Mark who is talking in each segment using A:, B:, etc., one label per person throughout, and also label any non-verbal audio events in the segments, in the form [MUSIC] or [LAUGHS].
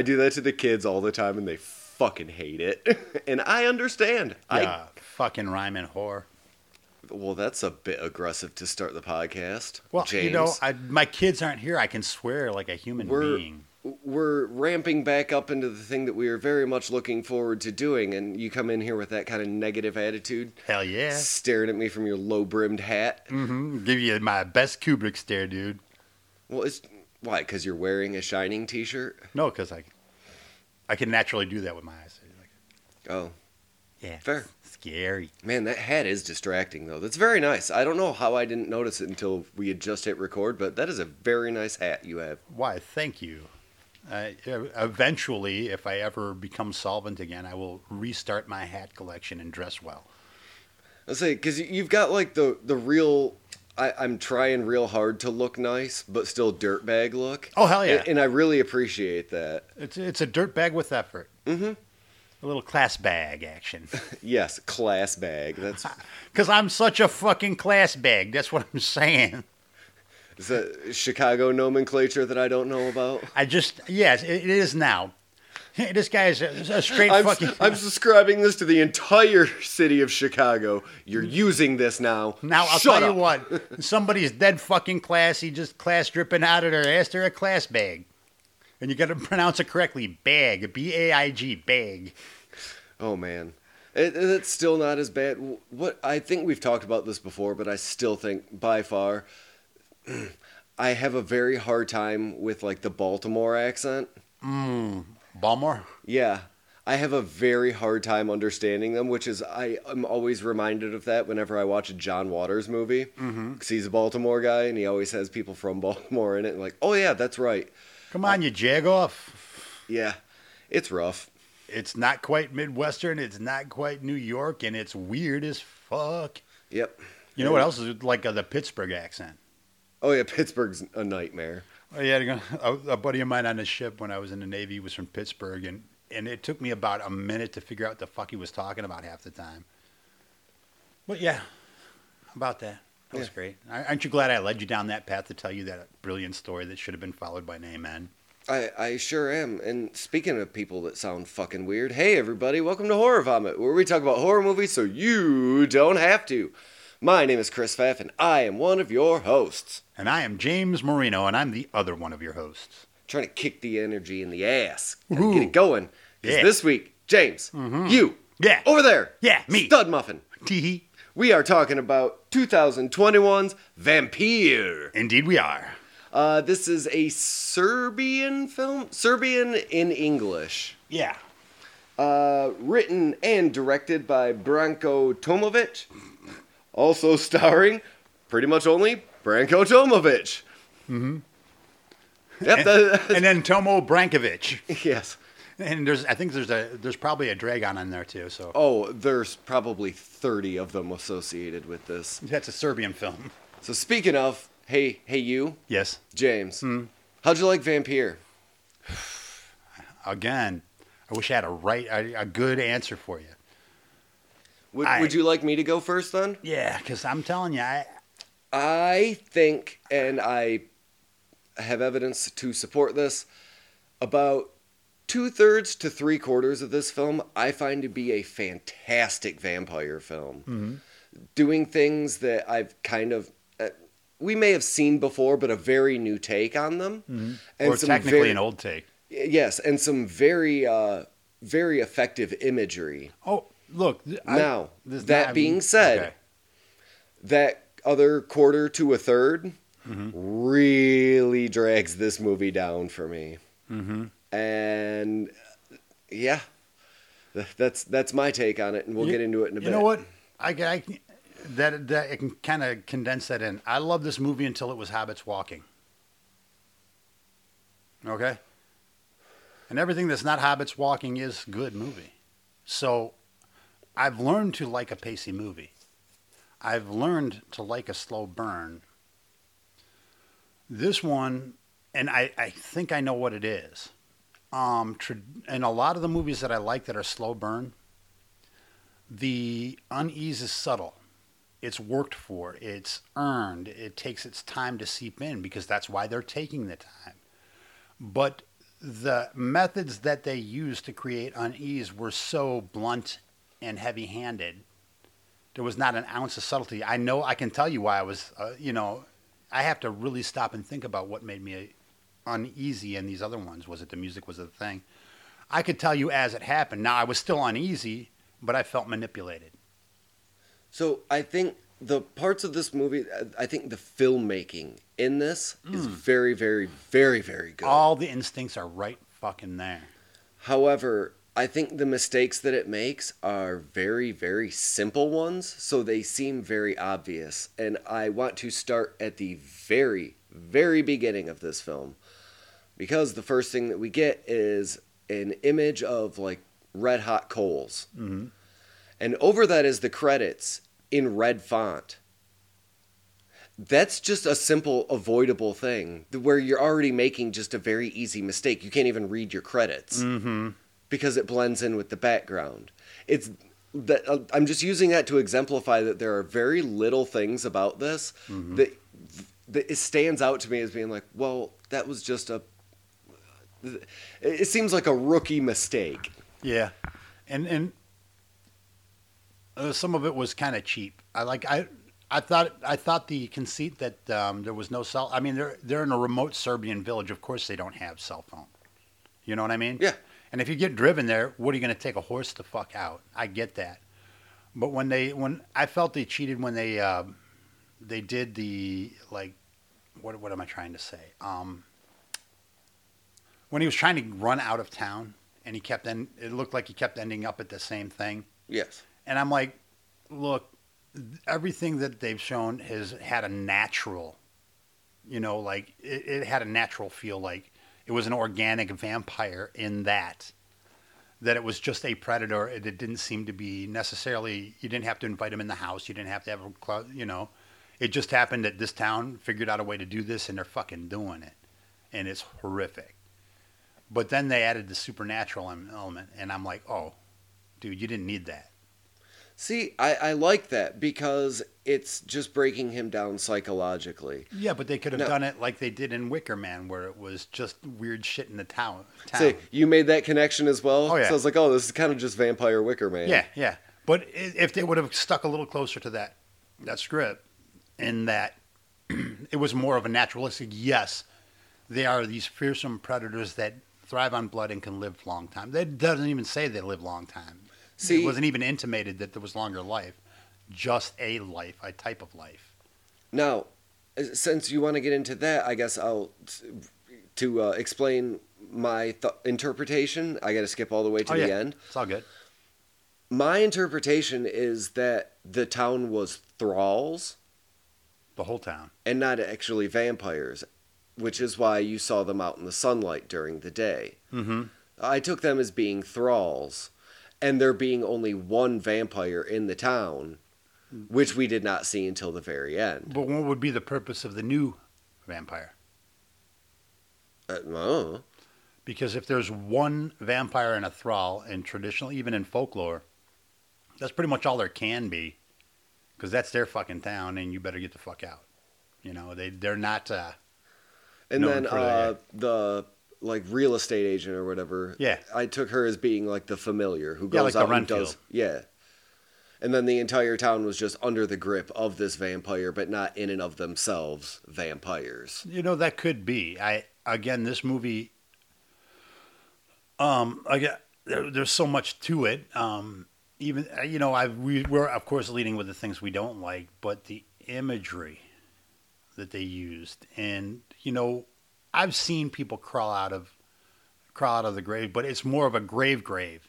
A: I do that to the kids all the time and they fucking hate it. [LAUGHS] and I understand.
B: Yeah, fucking rhyming whore.
A: Well, that's a bit aggressive to start the podcast.
B: Well,
A: James.
B: you know, I, my kids aren't here. I can swear like a human
A: we're
B: being.
A: we're ramping back up into the thing that we are very much looking forward to doing and you come in here with that kind of negative attitude,
B: Hell yeah.
A: staring at me from your low-brimmed hat.
B: Mm-hmm. Give you my best Kubrick stare, dude.
A: Well, it's why? Cuz you're wearing a shining t-shirt?
B: No, because I, I can naturally do that with my eyes. Like,
A: Oh,
B: yeah,
A: Fair.
B: Scary.
A: man, that hat is distracting though. That's very nice. I don't know how I didn't notice it until we had just hit record, but that is a very nice hat you have.
B: Why? Thank you. Uh, eventually, if I ever become solvent again, I will restart my hat collection and dress well.
A: I say because you've got like the the real. I, I'm trying real hard to look nice, but still dirtbag look.
B: Oh, hell yeah.
A: And, and I really appreciate that.
B: It's it's a dirt bag with effort.
A: Mm Mhm.
B: A little class bag action. [LAUGHS]
A: Yes, class bag. That's [LAUGHS]
B: Because I'm such a fucking class bag. That's what I'm saying.
A: is that Chicago nomenclature that I don't know about.
B: I just yes, it, it is now. [LAUGHS] This guy is a, a straight
A: I'm,
B: fucking.
A: I'm subscribing this to the entire city of Chicago. You're using this now.
B: now I'll
A: Shut
B: tell you what. [LAUGHS] Somebody's dead fucking classy, just class dripping out of their ass. They're a class bag, and you got to [LAUGHS] pronounce it correctly. Bag, B A I G, bag.
A: Oh man, it, it's still not as bad. What I think we've talked about this before, but I still think by far, [CLEARS THROAT] I have a very hard time with like the Baltimore accent. Mm.
B: Balmore.
A: Yeah. I have a very hard time understanding them, which is I am always reminded of that whenever I watch a John Waters movie. Because he's a Baltimore guy and he always has people from [LAUGHS] Baltimore in it. And like, oh yeah, that's right.
B: Come on, you jag off.
A: Yeah, it's rough.
B: It's not quite Midwestern. It's not quite New York, and it's weird as fuck.
A: Yep.
B: You know what else is like uh, the Pittsburgh accent?
A: Oh yeah, Pittsburgh's a nightmare.
B: Oh, yeah, [LAUGHS] a, a buddy of mine on the ship when I was in the Navy was from Pittsburgh, and, and it took me about a minute to figure out what the fuck he was talking about half the time. But yeah, about that. That was great. Aren't you glad I led you down that path to tell you that brilliant story that should have been followed by an amen?
A: I, I sure am. And speaking of people that sound fucking weird, hey everybody, welcome to Horror Vomit, where we talk about horror movies so you don't have to. My name is Chris Pfaff, and I am one of your hosts.
B: And I am James Marino, and I'm the other one of your hosts.
A: Trying to kick the energy in the ass. Gotta get it going. Because
B: Yeah.
A: this week, James, you,
B: Yeah.
A: over there,
B: Yeah, me.
A: Stud Muffin,
B: Tee
A: we are talking about 2021's Vampire.
B: Indeed, we are.
A: Uh, this is a Serbian film, Serbian in English.
B: Yeah.
A: Uh, written and directed by Branko Tomovic. Also starring pretty much only Branko Tomovic. Mm-hmm. Yep, that, [LAUGHS]
B: And then Tomo Brankovic.
A: yes.
B: And there's, I think there's a, there's probably a Dragan in there too. So
A: Oh, there's probably 30 of them associated with this.
B: that's a Serbian film.
A: So speaking of, hey, hey you,
B: Yes.
A: James, how'd you like Vampire? [SIGHS]
B: Again, I wish I had a right, a, a good answer for you.
A: Would,
B: I-
A: would you like me to go first then?
B: Yeah, because I'm telling you, I,
A: I think, and I have evidence to support this, about two thirds to three quarters of this film I find to be a fantastic vampire film. Doing things that I've kind of. Uh, we may have seen before, but a very new take on them. And
B: or technically
A: very-
B: an old take.
A: Yes, and some very, uh, very effective imagery.
B: Oh, look. I-
A: Now,
B: this-
A: that being said,
B: okay.
A: that other quarter to a 3rd
B: Mm-hmm.
A: really drags this movie down for me.
B: Mm-hmm.
A: And yeah, that's that's my take on it, and we'll
B: You-
A: get into it in a
B: you
A: bit.
B: know what? I, can- I that that I can kind of condense that in. I love this movie until it was hobbits walking. Okay. And everything that's not hobbits walking is good movie. So, I've learned to like a pacey movie. I've learned to like a slow burn. This one, and I, I think I know what it is. Um, tra- and a lot of the movies that I like that are slow burn, the unease is subtle. it's worked for, it's earned, it takes its time to seep in because that's why they're taking the time. But the methods that they used to create unease were so blunt and heavy-handed. There was not an ounce of subtlety. I know I can tell you why I was, uh, you know, I have to really stop and think about what made me uneasy in these other ones. Was it the music? Was it the thing? I could tell you as it happened. Now I was still uneasy, but I felt manipulated.
A: So I think the parts of this movie, I think the filmmaking in this is very, very, very, very good.
B: All the instincts are right fucking there.
A: However, I think the mistakes that it makes are very, very simple ones, so they seem very obvious. And I want to start at the very, very beginning of this film because the first thing that we get is an image of like red hot coals.
B: Mm-hmm.
A: And over that is the credits in red font. That's just a simple avoidable thing where you're already making just a very easy mistake. You can't even read your credits
B: Mm-hmm.
A: Because it blends in with the background. It's that uh, I'm just using that to exemplify that there are very little things about this that that it stands out to me as being like, well, that was just a. It seems like a rookie mistake.
B: Yeah, and and uh, some of it was kind of cheap. I like I. I thought I thought the conceit that um, there was no cell. I mean, they're they're in a remote Serbian village. Of course, they don't have cell phone. You know what I mean?
A: Yeah.
B: And if you get driven there, what are you going to take a horse to fuck out? I get that. But when they when I felt they cheated when they um, they did the like what what am I trying to say? Um, when he was trying to run out of town and he kept en- it looked like he kept ending up at the same thing.
A: Yes.
B: And I'm like, look, everything that they've shown has had a natural, you know, like it, it had a natural feel like it was an organic vampire in that. That it was just a predator. It, it didn't seem to be necessarily. You didn't have to invite him in the house. You didn't have to have a, clo- you know. It just happened that this town figured out a way to do this, and they're fucking doing it, and it's horrific. But then they added the supernatural element, and I'm like, oh, dude, you didn't need that.
A: See, I, I like that because it's just breaking him down psychologically.
B: Yeah, but they could have
A: No.
B: done it like they did in Wicker Man, where it was just weird shit in the town. town.
A: See, you made that connection as well.
B: Oh, yeah.
A: So I was like, oh, this is kind of just Vampire Wicker Man.
B: yeah, yeah. But if they would have stuck a little closer to that that script, in that [CLEARS THROAT] it was more of a naturalistic. Yes, they are these fearsome predators that thrive on blood and can live long time. That doesn't even say they live long time.
A: See-
B: it wasn't even intimated that there was longer life. Just a life, a type of life.
A: Now, since you want to get into that, I guess I'll to uh, explain my th- interpretation. I got to skip all the way to
B: oh
A: the
B: yeah,
A: end.
B: it's all good.
A: My interpretation is that the town was thralls
B: The whole town.
A: and not actually vampires, which is why you saw them out in the sunlight during the day.
B: Mm-hmm.
A: I took them as being thralls, and there being only one vampire in the town, which we did not see until the very end.
B: But what would be the purpose of the new vampire?
A: Uh, oh.
B: Because if there's one vampire and a thrall in traditional, even in folklore, that's pretty much all there can be. Because that's their fucking town, and you better get the fuck out. You know, they they're not. Uh,
A: And then uh, the like real estate agent or whatever.
B: Yeah.
A: I took her as being like the familiar who
B: Yeah,
A: goes
B: like the
A: out and does. Yeah. And then the entire town was just under the grip of this vampire, but not in and of themselves vampires.
B: you know, that could be. I again, this movie. Um, again, there, there's so much to it. Um, even uh, you know, I we, we're of course leading with the things we don't like, but the imagery that they used, and you know, I've seen people crawl out of crawl out of the grave, but it's more of a grave grave.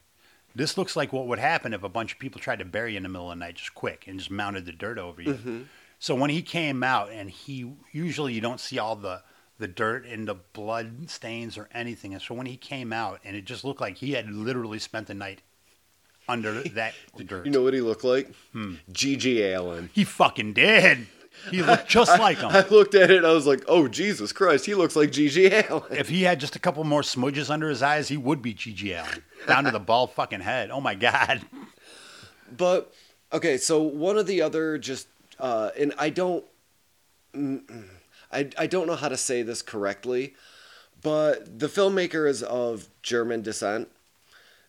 B: This looks like what would happen if a bunch of people tried to bury you in the middle of the night, just quick, and just mounted the dirt over you. So when he came out, and he usually you don't see all the the dirt and the blood stains or anything. And so when he came out, and it just looked like he had literally spent the night under that [LAUGHS] dirt.
A: You know what he looked like?
B: Hmm.
A: G.G. Allin.
B: he fucking did. He looked just like him.
A: I looked at it I was like, oh, Jesus Christ, he looks like G.G. Allin.
B: If he had just a couple more smudges under his eyes, he would be GG Allin. Down to the bald fucking head. Oh my God.
A: But, okay, so one of the other just uh, and I don't, I I don't know how to say this correctly, but the filmmaker is of German descent.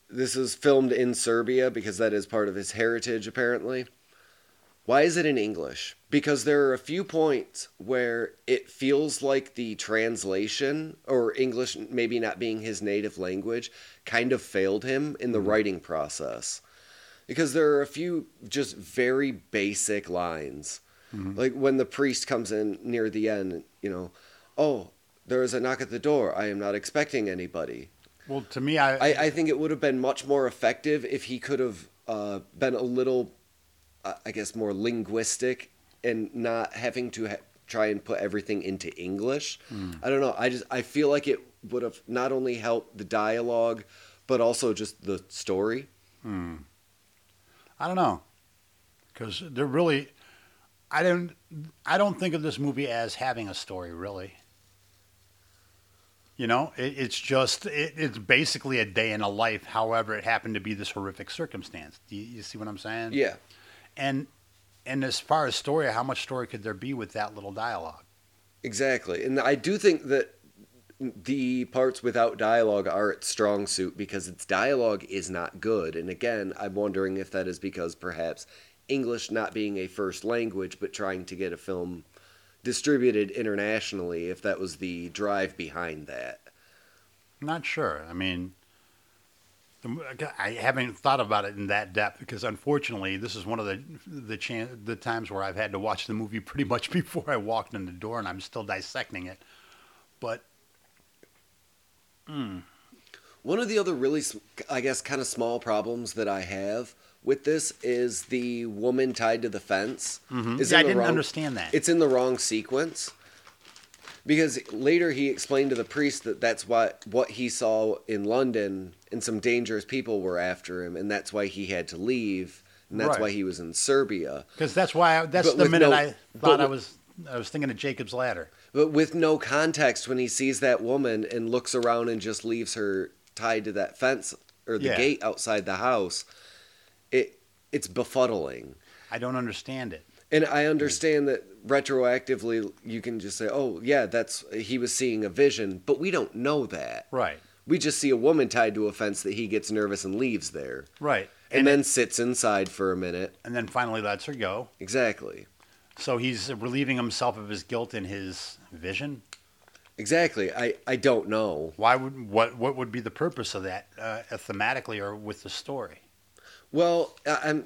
A: This is filmed in Serbia because that is part of his heritage, apparently. Why is it in English? Because there are a few points where it feels like the translation, or English maybe not being his native language, kind of failed him in the writing process. Because there are a few just very basic lines. Like when the priest comes in near the end, you know, oh, there is a knock at the door. I am not expecting anybody.
B: Well, to me, I,
A: I, I think it would have been much more effective if he could have uh, been a little, uh, I guess, more linguistic and not having to ha- try and put everything into English. I don't know. I just I feel like it would have not only helped the dialogue, but also just the story.
B: I don't know, because they're really, I don't, I don't think of this movie as having a story really. You know, it, it's just, it, it's basically a day in a life. However, it happened to be this horrific circumstance. Do you, you see what I'm saying?
A: Yeah.
B: And, and as far as story, how much story could there be with that little dialogue?
A: Exactly. And I do think that the parts without dialogue are its strong suit because its dialogue is not good. And again, I'm wondering if that is because perhaps English not being a first language, but trying to get a film distributed internationally, if that was the drive behind that.
B: Not sure. I mean, I haven't thought about it in that depth because unfortunately, this is one of the the chan- the times where I've had to watch the movie pretty [LAUGHS] much before I walked in the door, and I'm still dissecting it. But
A: One of the other really, I guess, kind of small problems that I have with this is the woman tied to the fence. Is
B: Mm-hmm. Yeah, I didn't
A: wrong-
B: understand that.
A: It's in the wrong sequence. Because later he explained to the priest that that's what what he saw in London, and some dangerous people were after him, and that's why he had to leave, and that's
B: Right.
A: why he was in Serbia.
B: because that's why I, that's
A: But
B: the minute
A: no-
B: I thought I was I was thinking of Jacob's Ladder.
A: But with no context, when he sees that woman and looks around and just leaves her tied to that fence or the
B: Yeah.
A: gate outside the house, it it's befuddling.
B: I don't understand it.
A: And I understand that retroactively you can just say, "Oh, yeah, that's he was seeing a vision," but we don't know that.
B: Right.
A: We just see a woman tied to a fence that he gets nervous and leaves there,
B: Right.
A: and,
B: And,
A: then sits inside for a minute.
B: and then finally lets her go.
A: Exactly,
B: So he's relieving himself of his guilt in his vision.
A: exactly. I I don't know.
B: Why would what what would be the purpose of that uh, thematically or with the story?
A: Well, I'm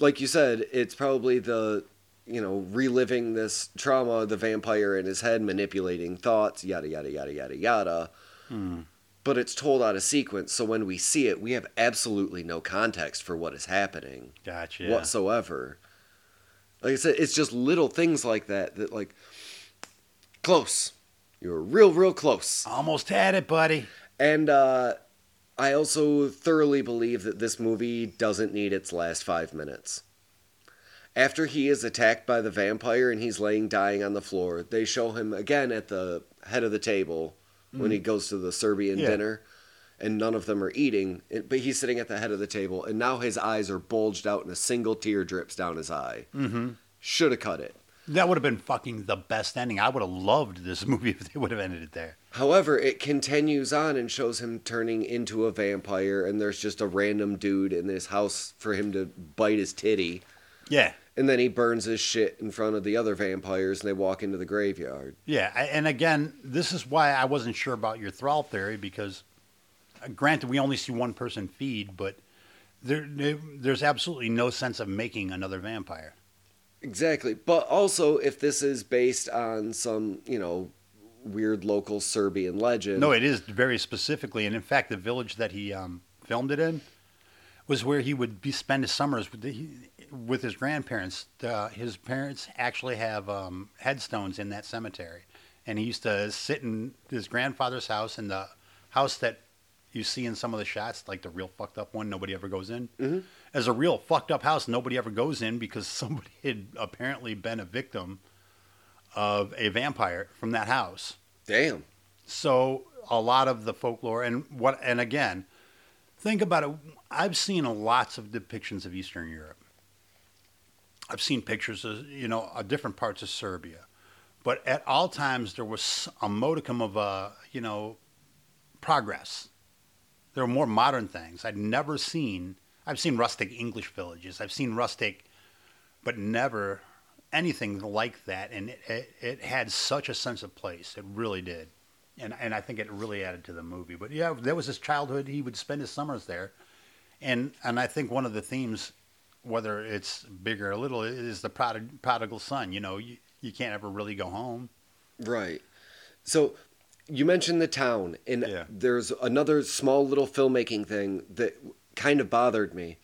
A: like you said, it's probably the you know reliving this trauma, the vampire in his head manipulating thoughts, yada yada yada yada yada. But it's told out of sequence, so when we see it, we have absolutely no context for what is happening
B: Gotcha.
A: whatsoever. Like I said, it's just little things like that that like close. You're real, real close.
B: Almost had it, buddy.
A: And uh, I also thoroughly believe that this movie doesn't need its last five minutes. After he is attacked by the vampire and he's laying dying on the floor, they show him again at the head of the table when he goes to the Serbian
B: Yeah.
A: dinner, and none of them are eating. But he's sitting at the head of the table, and now his eyes are bulged out, and a single tear drips down his eye. Mm-hmm. Should have cut it.
B: That would have been fucking the best ending. I would have loved this [LAUGHS] movie if they would have ended it there.
A: However, it continues on and shows him turning into a vampire, and there's just a random dude in his house for him to bite his titty.
B: Yeah.
A: And then he burns his shit in front of the other vampires, and they walk into the graveyard.
B: Yeah, and again, this is why I wasn't sure about your thrall theory because, uh, granted, we only see one person feed, but there, there there's absolutely no sense of making another vampire.
A: Exactly. But also, if this is based on some, you know, weird local Serbian legend.
B: No, it is very specifically, and in fact, the village that he um, filmed it in was where he would be spend his summers with, the, he, with his grandparents. Uh, his parents actually have um, headstones in that cemetery, and he used to sit in his grandfather's house, in the house that you see in some of the shots, like the real fucked up one, nobody ever goes in. Mm-hmm. As a real fucked up house, nobody ever goes in because [LAUGHS] somebody had apparently been a victim of a vampire from that house.
A: Damn.
B: So a lot of the folklore and what and again, think about it. I've seen lots of depictions of Eastern Europe. I've seen pictures of you know of different parts of Serbia, but at all times there was a modicum of uh, you know progress. There were more modern things I'd never seen. I've seen rustic English villages. I've seen rustic, but never anything like that. And it, it, it had such a sense of place. It really did. And, and I think it really added to the movie. But yeah, there was his childhood. He would spend his summers there. And, and I think one of the themes, whether it's big or little, is the prodig- prodigal son. You know, you, you can't ever really go home.
A: Right. So you mentioned the town, and
B: Yeah.
A: there's another small little filmmaking thing that kind of bothered me.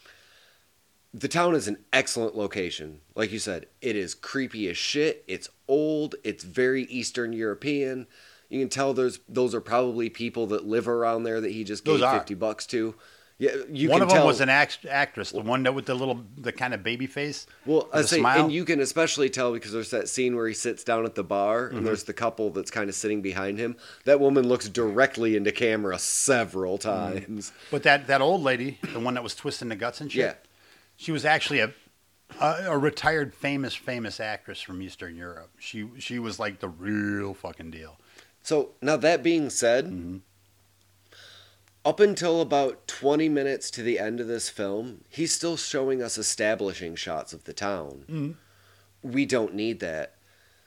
A: The town is an excellent location. Like you said, it is creepy as shit. It's old. It's very Eastern European. You can tell there's those are probably people that live around there that he just
B: Those
A: gave
B: are.
A: fifty bucks to. Yeah, you
B: one of them
A: tell.
B: was an act- actress, the one that with the little, the kind of baby face.
A: Well, I say,
B: smile.
A: and you can especially tell because there's that scene where he sits down at the bar,
B: Mm-hmm.
A: and there's the couple that's kind of sitting behind him. That woman looks directly into camera several
B: Mm-hmm.
A: times.
B: But that, that old lady, the one that was twisting the guts and shit,
A: Yeah.
B: she was actually a, a a retired famous famous actress from Eastern Europe. She she was like the real fucking deal.
A: So now that being said,
B: Mm-hmm.
A: Up until about 20 minutes to the end of this film, he's still showing us establishing shots of the town.
B: Mm-hmm.
A: We don't need that.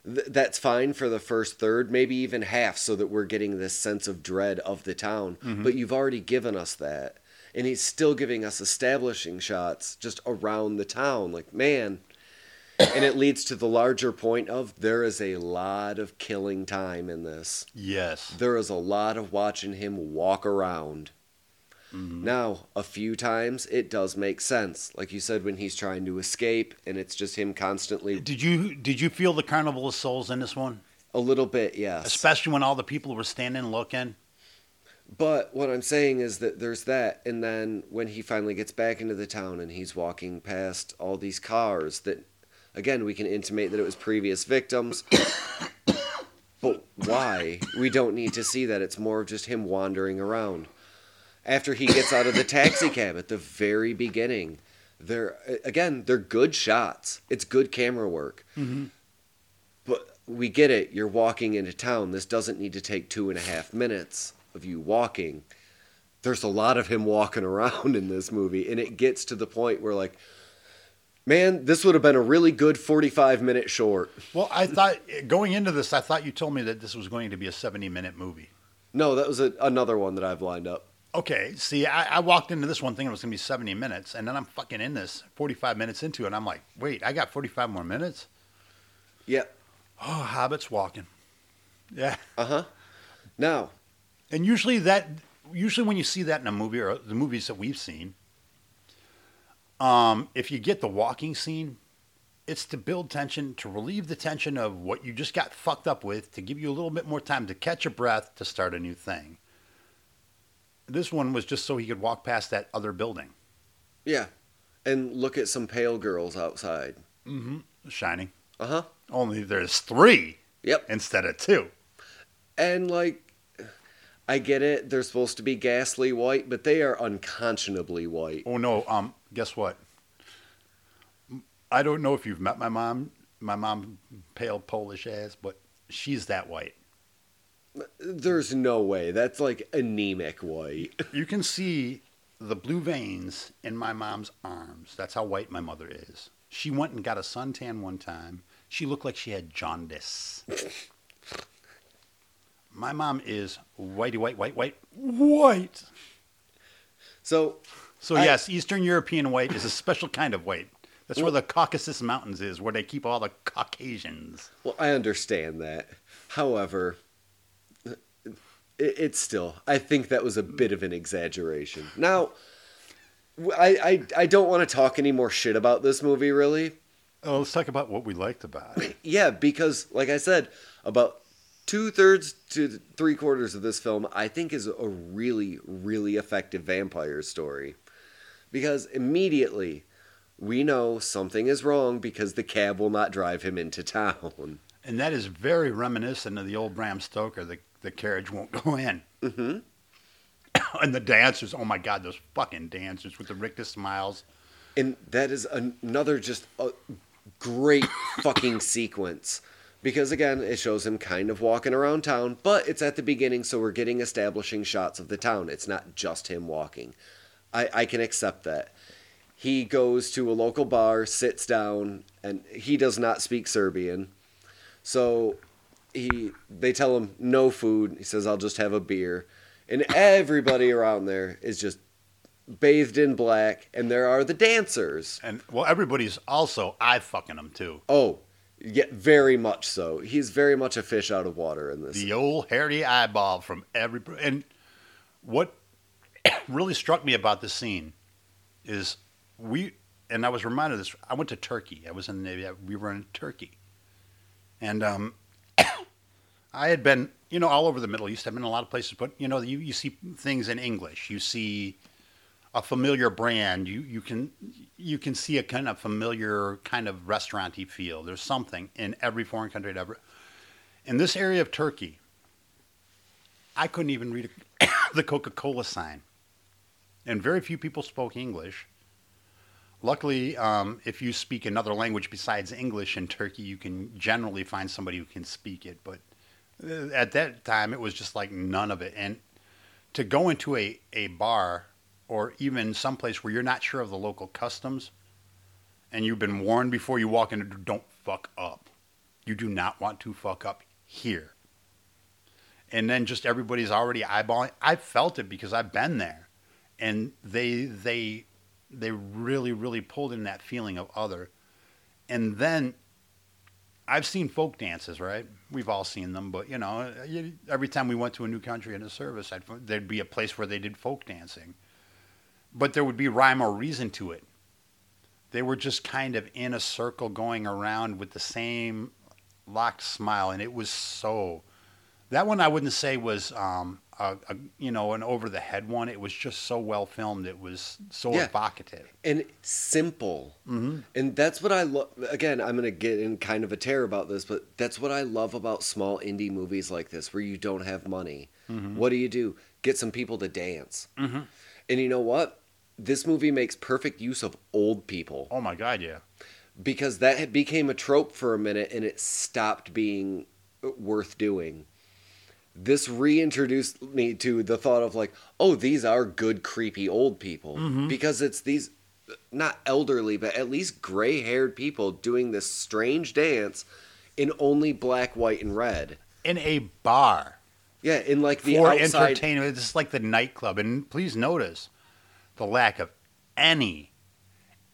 A: Th- that's fine for the first third, maybe even half, so that we're getting this sense of dread of the town.
B: Mm-hmm.
A: But you've already given us that. And he's still giving us establishing shots just around the town. Like, man. And it leads to the larger point of there is a lot of killing time in this
B: Yes.
A: there is a lot of watching him walk around. Mm-hmm. Now, a few times it does make sense. Like you said, when he's trying to escape and it's just him constantly
B: Did you did you feel the Carnival of Souls in this one?
A: a little bit, yes.
B: Especially when all the people were standing looking.
A: But what I'm saying is that there's that. And then when he finally gets back into the town and he's walking past all these cars that, again, we can intimate that it was previous victims. [COUGHS] but why? We don't need to see that. It's more of just him wandering around. After he gets out of the taxi cab at the very beginning, they're, again, they're good shots. It's good camera work. Mm-hmm. But we get it. You're walking into town. This doesn't need to take two and a half minutes of you walking. There's a lot of him walking [LAUGHS] around in this movie, and it gets to the point where, like, man, this would have been a really good 45 minute short.
B: Well, I thought going into this, I thought you told me that this was going to be a seventy minute movie.
A: No, that was a, another one that I've lined up.
B: Okay, see, I, I walked into this one thinking it was going to be 70 minutes, and then I'm fucking in this 45 minutes into it, and I'm like, wait, I got 45 more minutes?
A: Yeah.
B: Oh, Hobbit's walking. Yeah.
A: Uh huh. Now,
B: And usually that, usually when you see that in a movie or the movies that we've seen, um, if you get the walking scene, it's to build tension, to relieve the tension of what you just got fucked up with, to give you a little bit more time to catch your breath to start a new thing. This one was just so he could walk past that other building.
A: yeah. And look at some pale girls outside.
B: Mm-hmm. Shining.
A: Uh huh.
B: Only there's three
A: Yep.
B: instead of two.
A: And, like, I get it. They're supposed to be ghastly white, but they are unconscionably white.
B: Oh no, um, guess what? I don't know if you've met my mom, my mom, pale Polish ass, but she's that white.
A: There's no way. That's like anemic white. [LAUGHS]
B: You can see the blue veins in my mom's arms. That's how white my mother is. She went and got a suntan one time. She looked like she had jaundice. my mom is whitey, white, white, white, white.
A: So,
B: So
A: I-
B: yes, Eastern European white is a special kind of white. That's where the Caucasus Mountains is, where they keep all the Caucasians.
A: well, I understand that. However, it, it's still, I think that was a bit of an exaggeration. Now, I I don't want to talk any more shit about this movie, really.
B: Oh, let's talk about what we liked about it. [CLEARS THROAT]
A: Yeah, because, like I said, about two thirds to three quarters of this film, I think, is a really, really effective vampire story. Because immediately we know something is wrong because the cab will not drive him into town. [LAUGHS]
B: And that is very reminiscent of the old Bram Stoker. The the carriage won't go in.
A: hmm [COUGHS]
B: and the dancers, oh my God, those fucking dancers with the rictus smiles.
A: And that is an- another just uh, great [COUGHS] fucking sequence because again it shows him kind of walking around town but it's at the beginning so we're getting establishing shots of the town it's not just him walking i, I can accept that he goes to a local bar sits down and he does not speak serbian so he they tell him no food he says i'll just have a beer and everybody around there is just bathed in black and there are the dancers
B: And well, everybody's also eye fucking him too.
A: Oh, yeah, very much so. He's very much a fish out of water in this.
B: The old hairy eyeball from every. And what [COUGHS] really struck me about this scene is we, and I was reminded of this. I went to Turkey. I was in the Navy. We were in Turkey. And um, [COUGHS] I had been, you know, all over the Middle East. I've been in a lot of places, but, you know, you, you see things in English. You see a familiar brand. You, you can you can see a kind of familiar kind of restauranty feel. There's something in every foreign country ever. In this area of Turkey, I couldn't even read a, [COUGHS] the Coca Cola sign. And very few people spoke English. Luckily, um, if you speak another language besides English in Turkey, you can generally find somebody who can speak it. But uh, at that time, it was just like none of it. And to go into a, a bar or even someplace where you're not sure of the local customs and you've been warned before you walk in, don't fuck up. You do not want to fuck up here and then just everybody's already eyeballing. I felt it because I've been there, and they they they really really pulled in that feeling of other, and then I've seen folk dances, right? We've all seen them, but you know, every time we went to a new country in a service, I'd, there'd be a place where they did folk dancing, but there would be rhyme or reason to it. They were just kind of in a circle going around with the same locked smile, and it was so. That one I wouldn't say was, um, a, a, you know, an over the head one. It was just so well filmed. It was so
A: Yeah.
B: evocative.
A: and simple.
B: Mm-hmm.
A: And that's what I love. Again, I'm going to get in kind of a tear about this, but that's what I love about small indie movies like this where you don't have money.
B: Mm-hmm.
A: What do you do? Get some people to dance.
B: Mhm.
A: And you know what? This movie makes perfect use of old people
B: Oh my god, yeah.
A: because that became a trope for a minute and it stopped being worth doing. This reintroduced me to the thought of like, oh, these are good creepy old people mm-hmm. because it's these not elderly but at least gray-haired people doing this strange dance in only black, white and red.
B: In a bar
A: Yeah, in like the
B: for
A: outside
B: entertainment, it's like the nightclub. And please notice the lack of any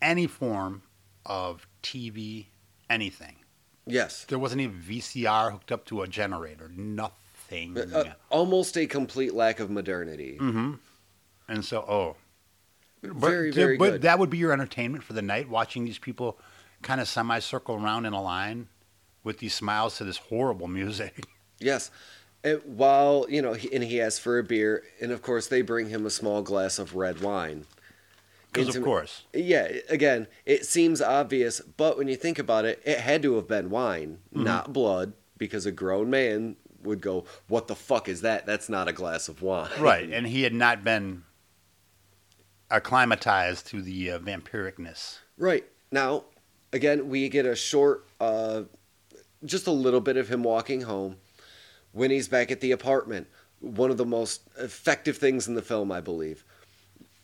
B: any form of TV, anything.
A: Yes.
B: There wasn't even VCR hooked up to a generator. Nothing.
A: Uh, almost a complete lack of modernity.
B: mm-hmm. And so, oh, but,
A: Very, very
B: but
A: good.
B: that would be your entertainment for the night, watching these people kind of semicircle around in a line with these smiles to this horrible music. [LAUGHS]
A: Yes. And while, you know, he, and he asks for a beer, and of course they bring him a small glass of red wine.
B: Because of course,
A: Yeah, again, it seems obvious, but when you think about it, it had to have been wine, not blood, because a grown man would go, What the fuck is that? That's not a glass of wine. [LAUGHS]
B: right? And he had not been acclimatized to the uh, vampiricness.
A: Right. Now, again, we get a short, uh, just a little bit of him walking home when he's back at the apartment. One of the most effective things in the film, I believe.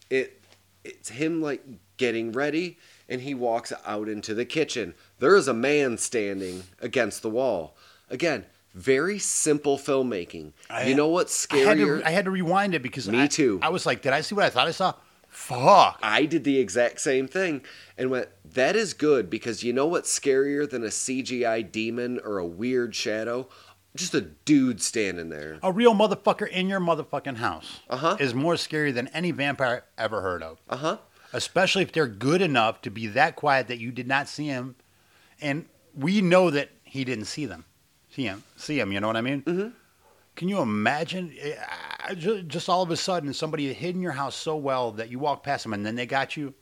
A: It it's him like getting ready and he walks out into the kitchen. There is a man standing against the wall. Again, very simple filmmaking.
B: I-
A: you know what's
B: I had,
A: scarier?
B: to, I had to rewind it because
A: Me
B: I,
A: too.
B: I was like, did I see what I thought I saw? Fuck.
A: I did the exact same thing and went, that is good because you know what's scarier than a CGI demon or a weird shadow? Just a dude standing there.
B: A real motherfucker in your motherfucking house
A: Uh-huh.
B: is more scary than any vampire ever heard of.
A: Uh huh.
B: Especially if they're good enough to be that quiet that you did not see him, and we know that he didn't see them, see him, see him. You know what I mean?
A: Mhm.
B: Can you imagine? eh, Just all of a sudden, somebody had hidden your house so well that you walk past them and then they got you.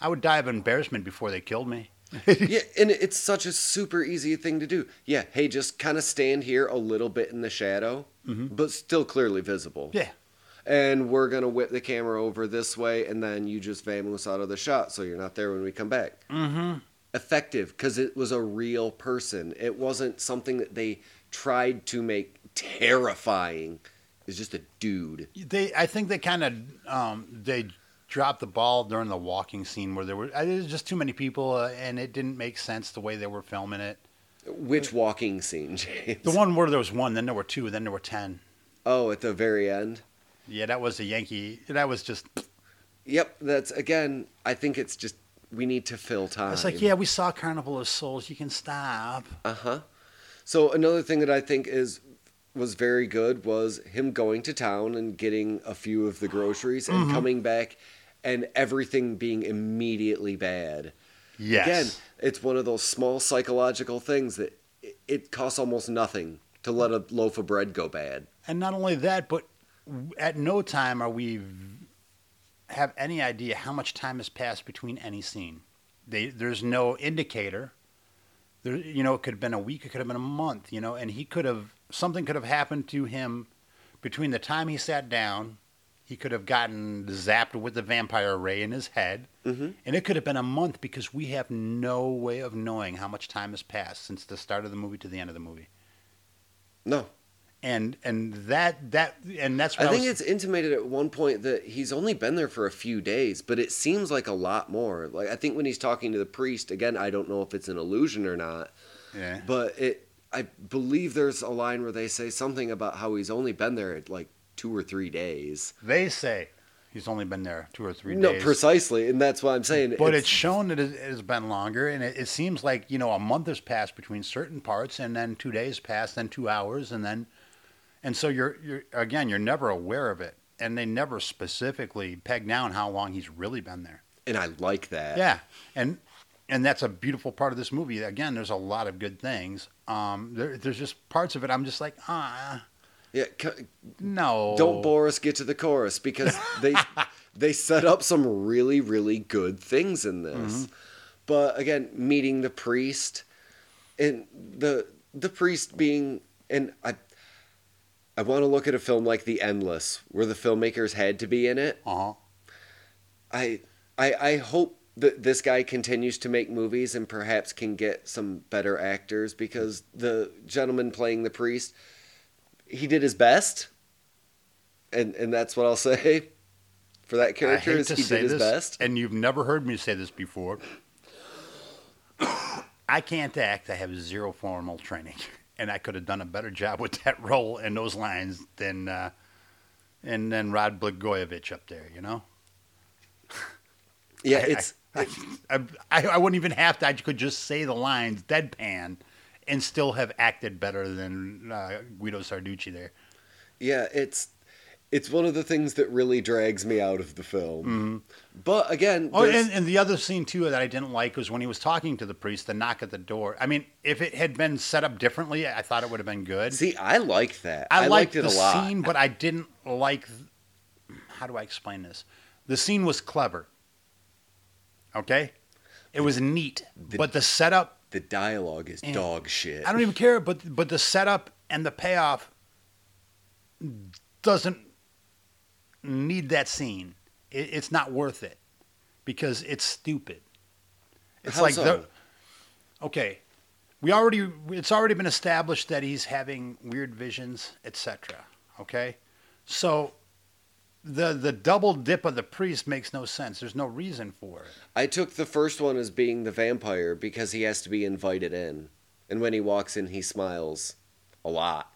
B: I would die of embarrassment before they killed me. [LAUGHS]
A: yeah, and it's such a super easy thing to do. Yeah, hey, just kind of stand here a little bit in the shadow, but still clearly visible.
B: Yeah.
A: And we're gonna whip the camera over this way, and then you just vamoose out of the shot, so you're not there when we come back.
B: Mm-hmm.
A: Effective because it was a real person. It wasn't something that they tried to make terrifying. It's just a dude.
B: They, I think they kind of um, they dropped the ball during the walking scene where there were there was just too many people uh, and it didn't make sense the way they were filming it.
A: Which walking scene, [LAUGHS] James?
B: The one where there was one, then there were two, then there were ten.
A: Oh, at the very end.
B: Yeah, that was a Yankee. That was just.
A: Yep, that's again. I think it's just we need to fill time.
B: It's like, yeah, we saw Carnival of Souls. You can stop.
A: Uh huh. So another thing that I think is was very good was him going to town and getting a few of the groceries and
B: Mm-hmm.
A: coming back and everything being immediately bad.
B: Yes.
A: Again, it's one of those small psychological things that it, costs almost nothing to let a loaf of bread go bad.
B: And not only that, but at no time are we have any idea how much time has passed between any scene. They, there's no indicator. There, you know, it could have been a week, it could have been a month, you know, and he could have something could have happened to him between the time he sat down. He could have gotten zapped with the vampire ray in his head,
A: Mhm.
B: and it could have been a month because we have no way of knowing how much time has passed since the start of the movie to the end of the movie.
A: No,
B: And and that that and that's what
A: I
B: I,
A: think
B: was,
A: it's intimated at one point that he's only been there for a few days, but it seems like a lot more. Like I think when he's talking to the priest again, I don't know if it's an illusion or not,
B: yeah.
A: but it. I believe there's a line where they say something about how he's only been there like two or three days.
B: They say he's only been there two or three
A: no,
B: days.
A: No, precisely, and that's why I'm saying.
B: but it's shown that it has been longer, and it, it seems like you know a month has passed between certain parts, and then two days passed, then two hours, and then, and so you're you're again you're never aware of it, and they never specifically peg down how long he's really been there.
A: and I like that.
B: Yeah, and and that's a beautiful part of this movie. Again, there's a lot of good things. Um, there, there's just parts of it I'm just like ah
A: yeah. c-
B: no.
A: Don't bore us. Get to the chorus because [LAUGHS] they they set up some really really good things in this.
B: Mm-hmm.
A: But again, meeting the priest and the the priest being and I I want to look at a film like The Endless where the filmmakers had to be in it.
B: Uh huh.
A: I I I hope that this guy continues to make movies and perhaps can get some better actors because the gentleman playing the priest he did his best. And and that's what I'll [LAUGHS] say for that character is he did his
B: this,
A: best.
B: and you've never heard me say this before. [COUGHS] I can't act. I have zero formal training, [LAUGHS] and I could have done a better job with that [LAUGHS] role and those lines than uh, and then Rod Blagojevich up there. You know,
A: Yeah,
B: I-
A: it's
B: I, I, I, I wouldn't even have to. I could just say the lines deadpan, and still have acted better than uh, Guido Sarducci there.
A: yeah, it's it's one of the things that really drags me out of the film. Mm-hmm. But again,
B: Oh, and, and the other scene too that I didn't like was when he was talking to the priest, the knock at the door. I mean, if it had been set up differently, I thought it would have been good.
A: see, I liked that.
B: I,
A: I,
B: liked,
A: liked it
B: the
A: a lot.
B: scene, but I didn't like. How do I explain this? The scene was clever. Okay, it was neat,
A: The-
B: but the setup.
A: The dialogue is
B: Yeah.
A: dog shit.
B: I don't even care, but but the setup and the payoff doesn't need that scene. It, it's not worth it because it's stupid. It's
A: How
B: like
A: so?
B: the okay. We already it's already been established that he's having weird visions, etc. Okay, so the the double dip of the priest makes no sense. There's no reason for it.
A: I took the first one as being the vampire because he has to be invited in. And when he walks in, he smiles a lot.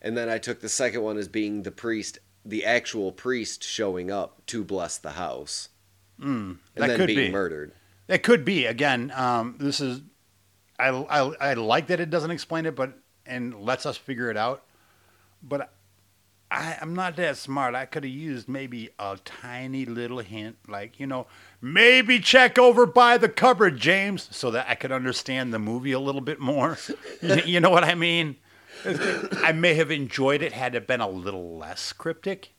A: And then I took the second one as being the priest, the actual priest showing up to bless the house.
B: Mm,
A: And
B: that
A: then
B: could
A: being
B: be.
A: murdered.
B: That could be again. Um, this is, I, I I like that it doesn't explain it, but and lets us figure it out. But I, I'm not that smart. I could have used maybe a tiny little hint, like you know, maybe check over by the cupboard, James, so that I could understand the movie a little bit more. [LAUGHS] you know what I mean? I may have enjoyed it had it been a little less cryptic.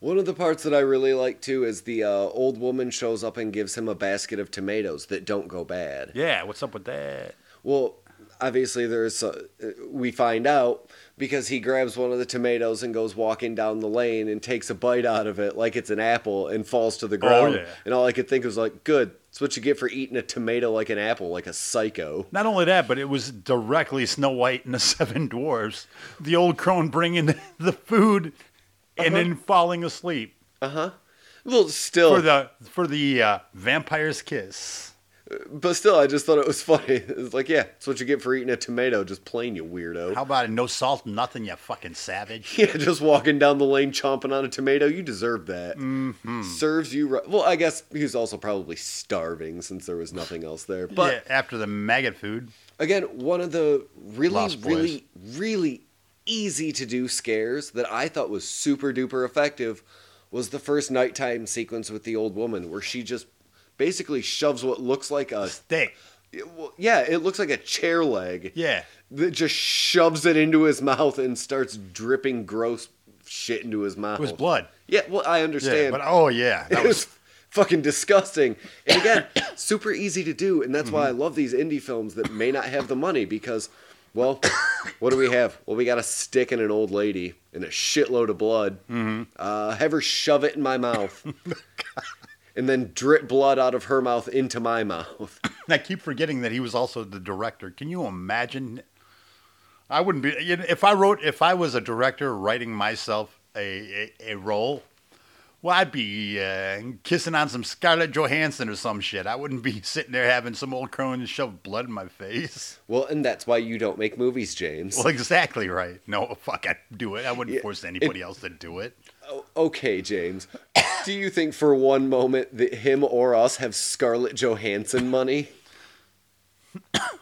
A: One of the parts that I really like too is the uh, old woman shows up and gives him a basket of tomatoes that don't go bad.
B: Yeah, what's up with that?
A: Well, obviously there's uh, we find out because he grabs one of the tomatoes and goes walking down the lane and takes a bite out of it like it's an apple and falls to the ground.
B: yeah.
A: And all I could think was like, good. That's what you get for eating a tomato like an apple, like a psycho.
B: Not only that, but it was directly Snow White and the [LAUGHS] Seven Dwarfs. The old crone bringing the food and then falling asleep
A: Uh huh. Well, still,
B: for the for the uh, vampire's kiss.
A: But still, I just thought it was funny. [LAUGHS] It's like, yeah, that's what you get for eating a tomato, just plain, you weirdo.
B: How about it? No salt, nothing, you fucking savage. [LAUGHS]
A: Yeah, just walking down the lane chomping on a tomato. You deserve that.
B: Mm-hmm.
A: Serves you right. Well, I guess he was also probably starving since there was [SIGHS] nothing else there. But
B: yeah, after the maggot food.
A: again, one of the really, really, really easy to do scares that I thought was super duper effective was the first nighttime sequence with the old woman where she just basically shoves what looks like a
B: Steak.
A: well, yeah, it looks like a chair leg
B: Yeah.
A: that just shoves it into his [LAUGHS] mouth and starts dripping gross shit into his mouth.
B: It was blood.
A: Yeah, well, I
B: Yeah.
A: understand.
B: But oh yeah. That
A: it
B: was
A: was [LAUGHS] fucking disgusting. And again, [COUGHS] super easy to do, and that's why I
B: Mm-hmm.
A: love these indie films that may not have the money because, well, [COUGHS] what do we have? Well, we got a stick and an old lady and a shitload of blood. Mm-hmm. Uh, have her shove it in my mouth. [LAUGHS] And then drip blood out of her mouth into my mouth. [LAUGHS]
B: I keep forgetting that he was also the director. Can you imagine? I wouldn't be if I wrote if I was a director writing myself a a, a role. Well, I'd be uh, kissing on some Scarlett Johansson or some shit. I wouldn't be [LAUGHS] sitting there having some old crone shove blood in my face.
A: Well, and that's why you don't make movies, James.
B: Well, exactly right. No, fuck, I'd do it. I wouldn't force anybody else to do it.
A: O- okay, James. Do you think for one moment that him or us have Scarlett Johansson money?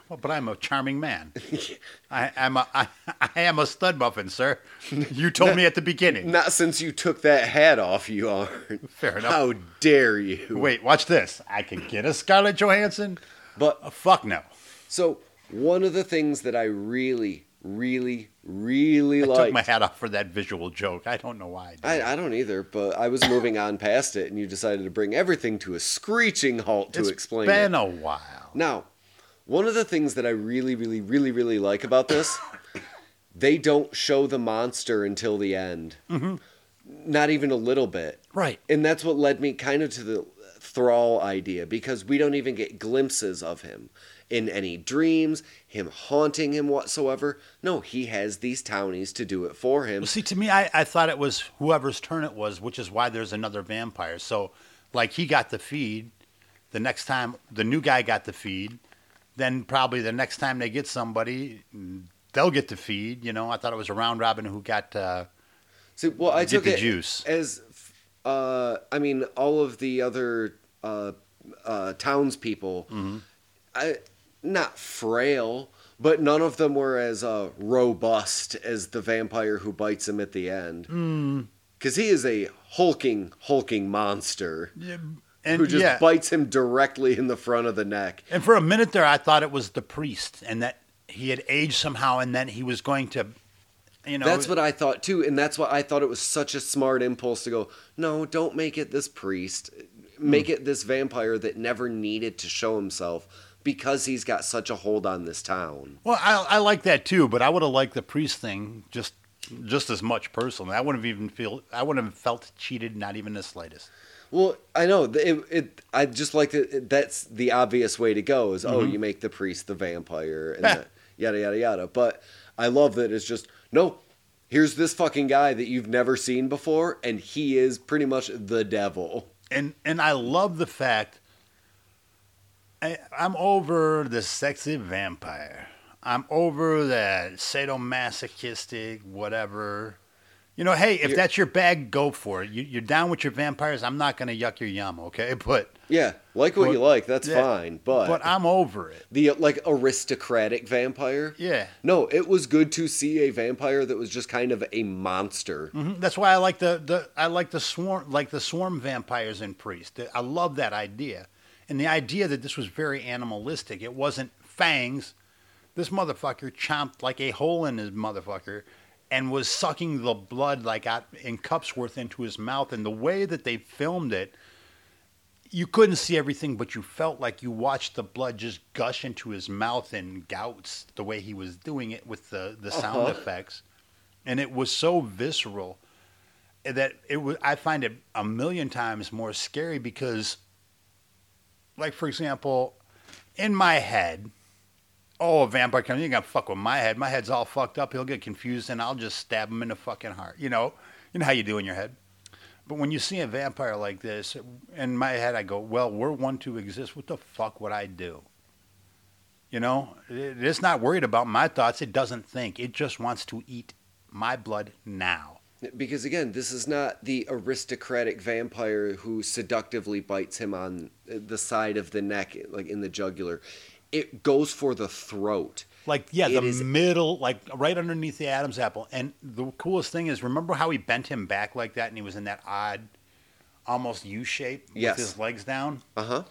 B: Well, but I'm a charming man. [LAUGHS] I, I'm a, I, I am a stud muffin, sir. You told me at the beginning.
A: Not since you took that hat off, you aren't.
B: Fair enough.
A: How dare you?
B: Wait, watch this. I can get a Scarlett Johansson?
A: But
B: Uh, fuck no.
A: so one of the things that I really, really, really
B: I
A: like.
B: took my hat off for that visual joke. I don't know why. I did.
A: I, I don't either, but I was moving on past it, and you decided to bring everything to a screeching halt to
B: it's
A: explain It's
B: been
A: it.
B: a while.
A: Now, one of the things that I really, really, really, really like about this, they don't show the monster until the end.
B: Mm-hmm.
A: Not even a little bit.
B: Right.
A: And that's what led me kind of to the thrall idea because we don't even get glimpses of him in any dreams, him haunting him whatsoever. No, he has these townies to do it for him.
B: Well, see, to me, I, I thought it was whoever's turn it was, which is why there's another vampire. So, like, he got the feed. The next time the new guy got the feed, then probably the next time they get somebody, they'll get the feed. You know, I thought it was a round robin who got. Uh,
A: See, well, I took
B: the
A: it
B: juice.
A: as, uh, I mean, all of the other uh, uh, townspeople,
B: Mm-hmm.
A: I, not frail, but none of them were as uh, robust as the vampire who bites him at the end.
B: Mm.
A: Because he is a hulking, hulking monster
B: and
A: who just
B: yeah,
A: bites him directly in the front of the neck.
B: and for a minute there, I thought it was the priest, and that he had aged somehow, and then he was going to, you know,
A: That's what I thought too, and that's why I thought it was such a smart impulse to go. No, don't make it this priest. Make
B: Hmm.
A: it this vampire that never needed to show himself because he's got such a hold on this town.
B: Well, I, I like that too, but I would have liked the priest thing just just as much personally. I wouldn't have even feel I wouldn't have felt cheated, not even the slightest.
A: Well, I know it. it I just like that. That's the obvious way to go. Is oh,
B: Mm-hmm.
A: you make the priest the vampire and [LAUGHS] yada yada yada. But I love that it's just no. Here's this fucking guy that you've never seen before, and he is pretty much the devil.
B: And and I love the fact I, I'm over the sexy vampire. I'm over that sadomasochistic whatever. You know, hey, if
A: You're-
B: that's your bag, go for it. You, you're down with your vampires. I'm not going to yuck your yum, okay? [LAUGHS] But
A: Yeah, like what
B: But-
A: you like. That's
B: yeah,
A: fine. But
B: but I'm over it.
A: the like aristocratic vampire.
B: Yeah.
A: No, it was good to see a vampire that was just kind of a monster.
B: hmm That's why I like the, the I like the swarm like the swarm vampires in Priest. I love that idea, and the idea that this was very animalistic. It wasn't fangs. This motherfucker chomped like a hole in his motherfucker, and was sucking the blood like out in cups worth into his mouth. And the way that they filmed it, you couldn't see everything, but you felt like you watched the blood just gush into his mouth in gouts the way he was doing it with the, the sound
A: Uh-huh.
B: effects. And it was so visceral that it was I find it a million times more scary because like for example, in my head, oh a vampire comes, you ain't gonna fuck with my head. My head's all fucked up, he'll get confused and I'll just stab him in the fucking heart. You know? You know how you do in your head. But when you see a vampire like this, in my head, I go, well, we're one to exist. What the fuck would I do? You know, it's not worried about my thoughts. It doesn't think. It just wants to eat my blood now.
A: Because again, this is not the aristocratic vampire who seductively bites him on the side of the neck, like in the jugular. It goes for the throat.
B: Like, yeah,
A: It
B: the
A: is-
B: middle, like right underneath the Adam's apple. And the coolest thing is, remember how he bent him back like that and he was in that odd, almost U shape with
A: Yes.
B: his legs down?
A: Uh huh.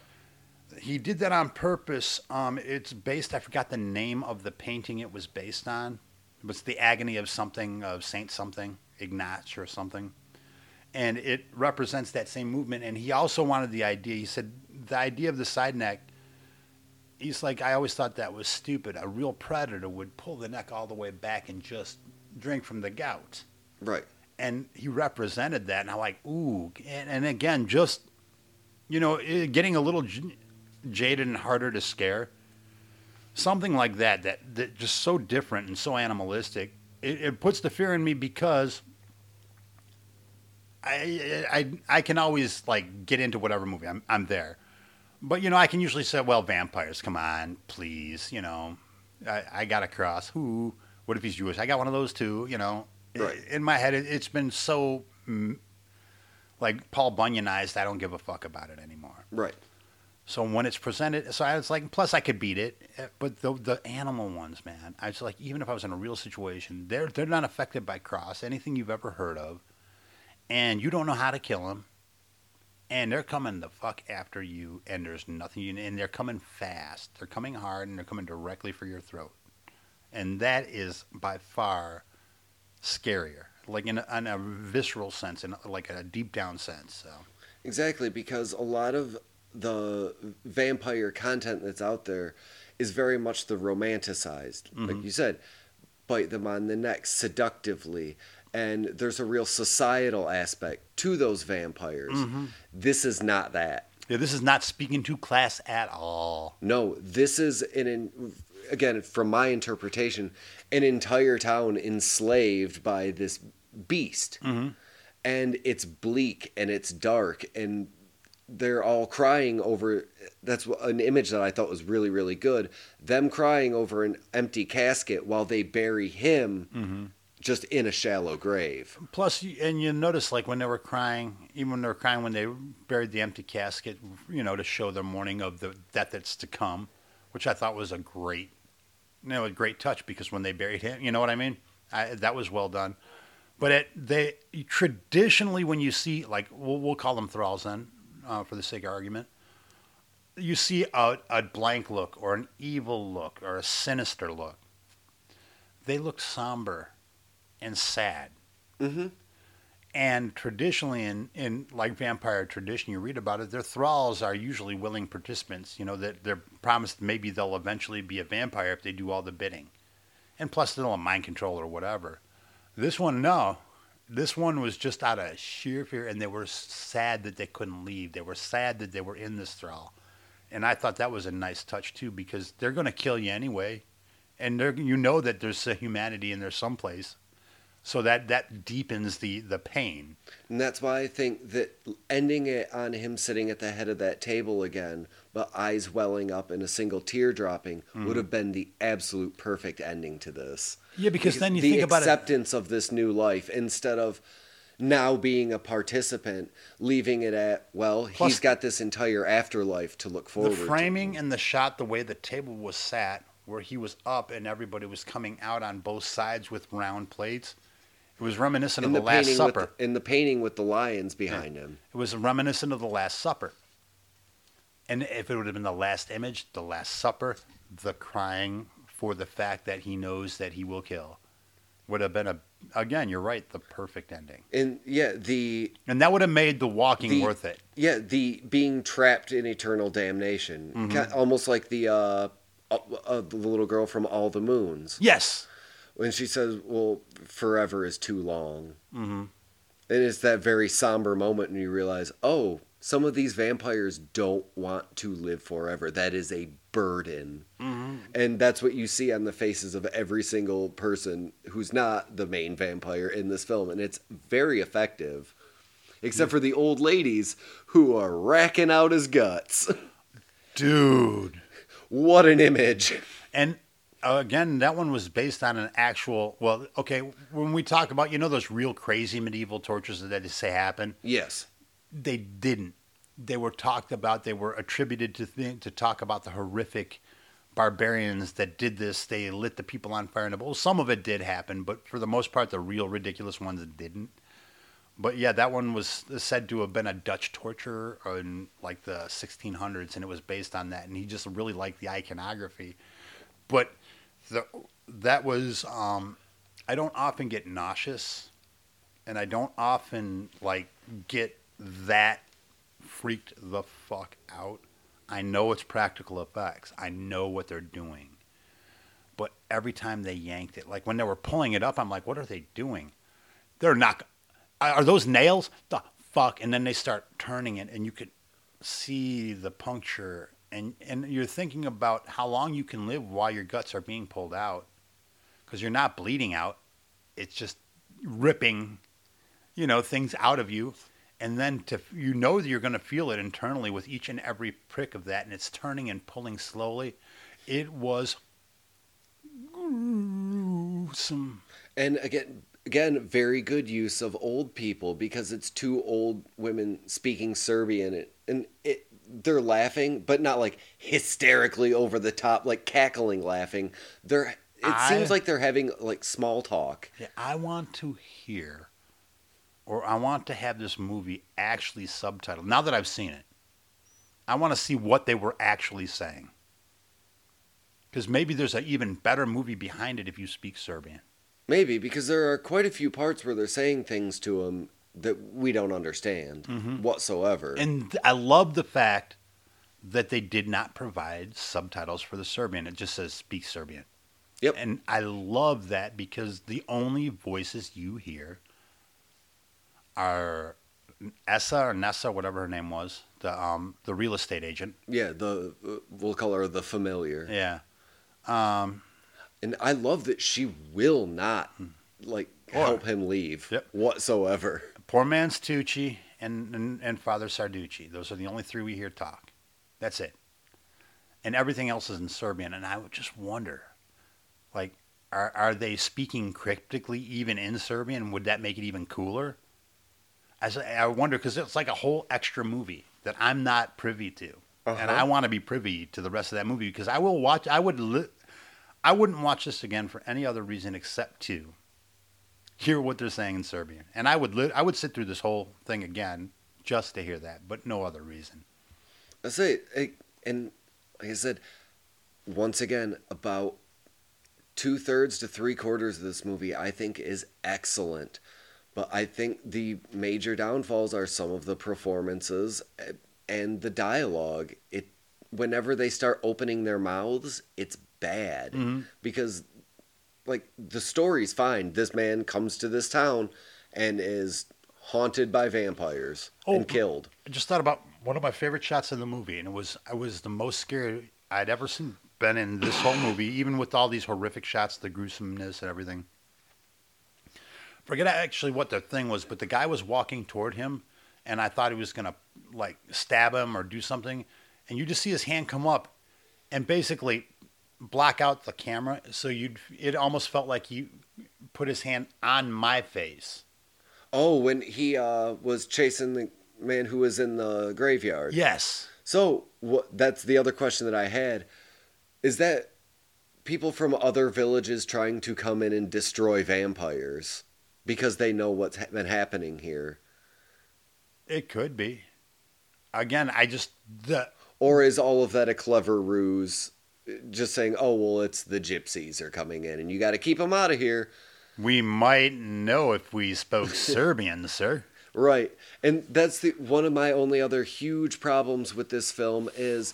B: He did that on purpose. Um, it's based. I forgot the name of the painting it was based on. It was the agony of something of Saint something Ignatz or something, and it represents that same movement. And he also wanted the idea. He said the idea of the side neck. He's like, I always thought that was stupid. A real predator would pull the neck all the way back and just drink from the gout.
A: Right.
B: And he represented that, and I'm like, ooh. And, and again, just you know, eh, getting a little j- jaded and harder to scare. Something like that, that, that just so different and so animalistic. It, it puts the fear in me because I, I, I can always like get into whatever movie I'm, I'm there. But, you know, I can usually say, well, vampires, come on, please, you know. I, I got a cross. Who? What if he's Jewish? I got one of those too, you know.
A: Right.
B: In my head, it, it's been so, mm, like, Paul Bunyanized, I don't give a fuck about it anymore.
A: Right.
B: So when it's presented, so I was like, plus I could beat it, eh, but the the animal ones, man, I was like, even if I was in a real situation, they're they're not affected by cross, anything you've ever heard of, and you don't know how to kill them, and they're coming the fuck after you, and there's nothing you, and they're coming fast, they're coming hard, and they're coming directly for your throat, and that is by far scarier, like in a, in a visceral sense, and like a deep down sense. So
A: Exactly, because a lot of the vampire content that's out there is very much the romanticized. Like mm-hmm. you said, bite them on the neck seductively. And there's a real societal aspect to those vampires. Mm-hmm. This is not that.
B: yeah, this is not speaking to class at all.
A: No, this is an, in, again, from my interpretation, an entire town enslaved by this beast. Mm-hmm. And it's bleak and it's dark and they're all crying over that's an image that I thought was really really good. Them crying over an empty casket while they bury him mm-hmm. Just in a shallow grave.
B: And you notice like when they were crying, even when they were crying when they buried the empty casket, you know, to show their mourning of the death that's to come, which I thought was a great, you know, a great touch because when they buried him, you know what I mean? I, that was well done. But it, they traditionally, when you see like we'll, we'll call them thralls then, uh, for the sake of argument, you see a, a blank look or an evil look or a sinister look. They look somber and sad.
A: Mm-hmm.
B: And traditionally, in, in like vampire tradition, you read about it, their thralls are usually willing participants. You know, that they're promised maybe they'll eventually be a vampire if they do all the bidding. And plus, they'll mind control or whatever. This one, no. This one was just out of sheer fear, and they were sad that they couldn't leave. They were sad that they were in this thrall. And I thought that was a nice touch, too, because they're going to kill you anyway. And they're, you know that there's a humanity in there someplace. So that, that deepens the, the pain.
A: And that's why I think that ending it on him sitting at the head of that table again, but eyes welling up and a single tear dropping, mm-hmm. would have been the absolute perfect ending to this.
B: Yeah, because then you
A: the
B: think about it.
A: acceptance of this new life instead of now being a participant, leaving it at well,
B: Plus-
A: he's got this entire afterlife to look forward
B: The
A: to.
B: framing and the shot, the way the table was sat, where he was up and everybody was coming out on both sides with round plates. It was reminiscent
A: in
B: of
A: the
B: the Last Supper.
A: the, in the painting with the lions behind him.
B: It was reminiscent of the Last Supper. And if it would have been the last image, the Last Supper, the crying for the fact that he knows that he will kill. would have been a again. You're right. The perfect ending,
A: And yeah, the
B: and that would have made the walking
A: The-
B: worth it.
A: yeah the being trapped in eternal damnation,
B: Mm-hmm.
A: Almost like the uh, uh, uh, the little girl from All the Moons
B: Yes.
A: When she says, "Well, forever is too long."
B: Mm-hmm.
A: And it's that very somber moment, and you realize, oh, some of these vampires don't want to live forever. That is a burden.
B: Mm-hmm.
A: And that's what you see on the faces of every single person who's not the main vampire in this film. And it's very effective, except for the old ladies who are racking out his guts.
B: Dude. [LAUGHS]
A: what an image.
B: And Uh, again, that one was based on an actual. Well, okay, when we talk about you know those real crazy medieval tortures that they say happen,
A: Yes.
B: they didn't. They were talked about. They were attributed to th- to talk about the horrific barbarians that did this. They lit the people on fire in the bowl. Some of it did happen, but for the most part, the real ridiculous ones didn't. But yeah, that one was said to have been a Dutch torture in like the 1600s, and it was based on that. And he just really liked the iconography. But the, that was um, I don't often get nauseous, and I don't often like get that freaked the fuck out. I know it's practical effects. I know what they're doing. But every time they yanked it, like when they were pulling it up, I'm like, what are they doing? They're not. Are those nails? The fuck! And then they start turning it, and you could see the puncture, and and you're thinking about how long you can live while your guts are being pulled out, because you're not bleeding out. It's just ripping, you know, things out of you, and then to you know that you're going to feel it internally with each and every prick of that, and it's turning and pulling slowly. It was gruesome.
A: And again, again, very good use of old people because it's two old women speaking Serbian, and it they're laughing, but not like hysterically over the top, like cackling laughing. They're it
B: I-
A: seems like they're having like small talk.
B: Yeah, I want to hear, or I want to have this movie actually subtitled. Now that I've seen it, I want to see what they were actually saying. Because maybe there's an even better movie behind it if you speak Serbian.
A: Maybe because there are quite a few parts where they're saying things to him that we don't understand whatsoever.
B: And I love the fact that they did not provide subtitles for the Serbian. It just says speak Serbian.
A: Yep.
B: And I love that because the only voices you hear are Essa or Nessa, whatever her name was, the um the real estate agent.
A: yeah, the uh, we'll call her the familiar.
B: Yeah. Um,
A: And I love that she will not like
B: Or-
A: help him leave
B: Yep.
A: whatsoever.
B: Poor man's Tucci and, and and Father Sarducci. Those are the only three we hear talk. That's it. And everything else is in Serbian. And I would just wonder, like, are are they speaking cryptically even in Serbian? Would that make it even cooler? As I I wonder because it's like a whole extra movie that I'm not privy to, and
A: Uh-huh.
B: I want to be privy to the rest of that movie because I will watch. I would. Li- I wouldn't watch this again for any other reason except to hear what they're saying in Serbian. And I would li- I would sit through this whole thing again just to hear that, but no other reason.
A: I say, and like I said, once again, about two thirds to three quarters of this movie, I think is excellent. But I think the major downfalls are some of the performances eh, and the dialogue. It whenever they start opening their mouths, it's bad
B: Mhm.
A: because like the story's fine. This man comes to this town and is haunted by vampires
B: Oh.
A: and killed.
B: I just thought about one of my favorite shots in the movie, and it was I was the most scared I'd ever seen been in this whole movie, even with all these horrific shots, the gruesomeness and everything. Forget actually what the thing was, but the guy was walking toward him, and I thought he was gonna like stab him or do something, and you just see his hand come up, and basically block out the camera, so you'd it almost felt like he put his hand on my face.
A: Oh, when he uh, was chasing the man who was in the graveyard.
B: Yes.
A: So what? That's the other question that I had. Is that people from other villages trying to come in and destroy vampires because they know what's ha- been happening here,
B: It could be. Again, I just the
A: or is all of that a clever ruse? Just saying, oh well, it's the gypsies are coming in, and you got to keep them out of here.
B: We might know if we spoke [LAUGHS] Serbian, sir.
A: Right. And that's the one of my only other huge problems with this film is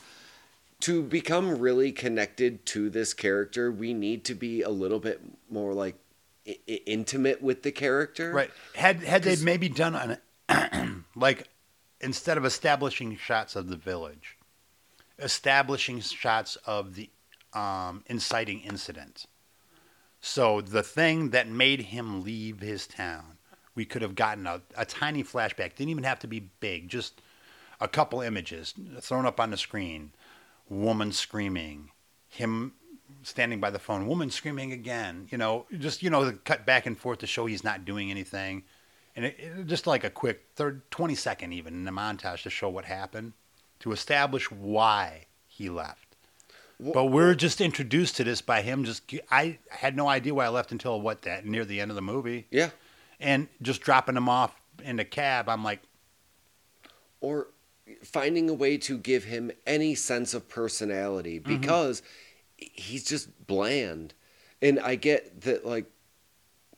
A: to become really connected to this character, we need to be a little bit more like I- I- intimate with the character.
B: Right. Had had they maybe done an [CLEARS THROAT] like instead of establishing shots of the village, establishing shots of the um, inciting incident. So the thing that made him leave his town, we could have gotten a, a tiny flashback. Didn't even have to be big. Just a couple images thrown up on the screen. Woman screaming, him standing by the phone, woman screaming again. You know, just you know, cut back and forth to show he's not doing anything, and it, it- just like a quick third, twenty second even in the montage to show what happened, to establish why he left.
A: Wh-
B: But we're just introduced to this by him. Just I had no idea why I left until what that near the end of the movie,
A: Yeah.
B: and just dropping him off in the cab. I'm like,
A: Or finding a way to give him any sense of personality
B: Mm-hmm.
A: because he's just bland. And I get that, like,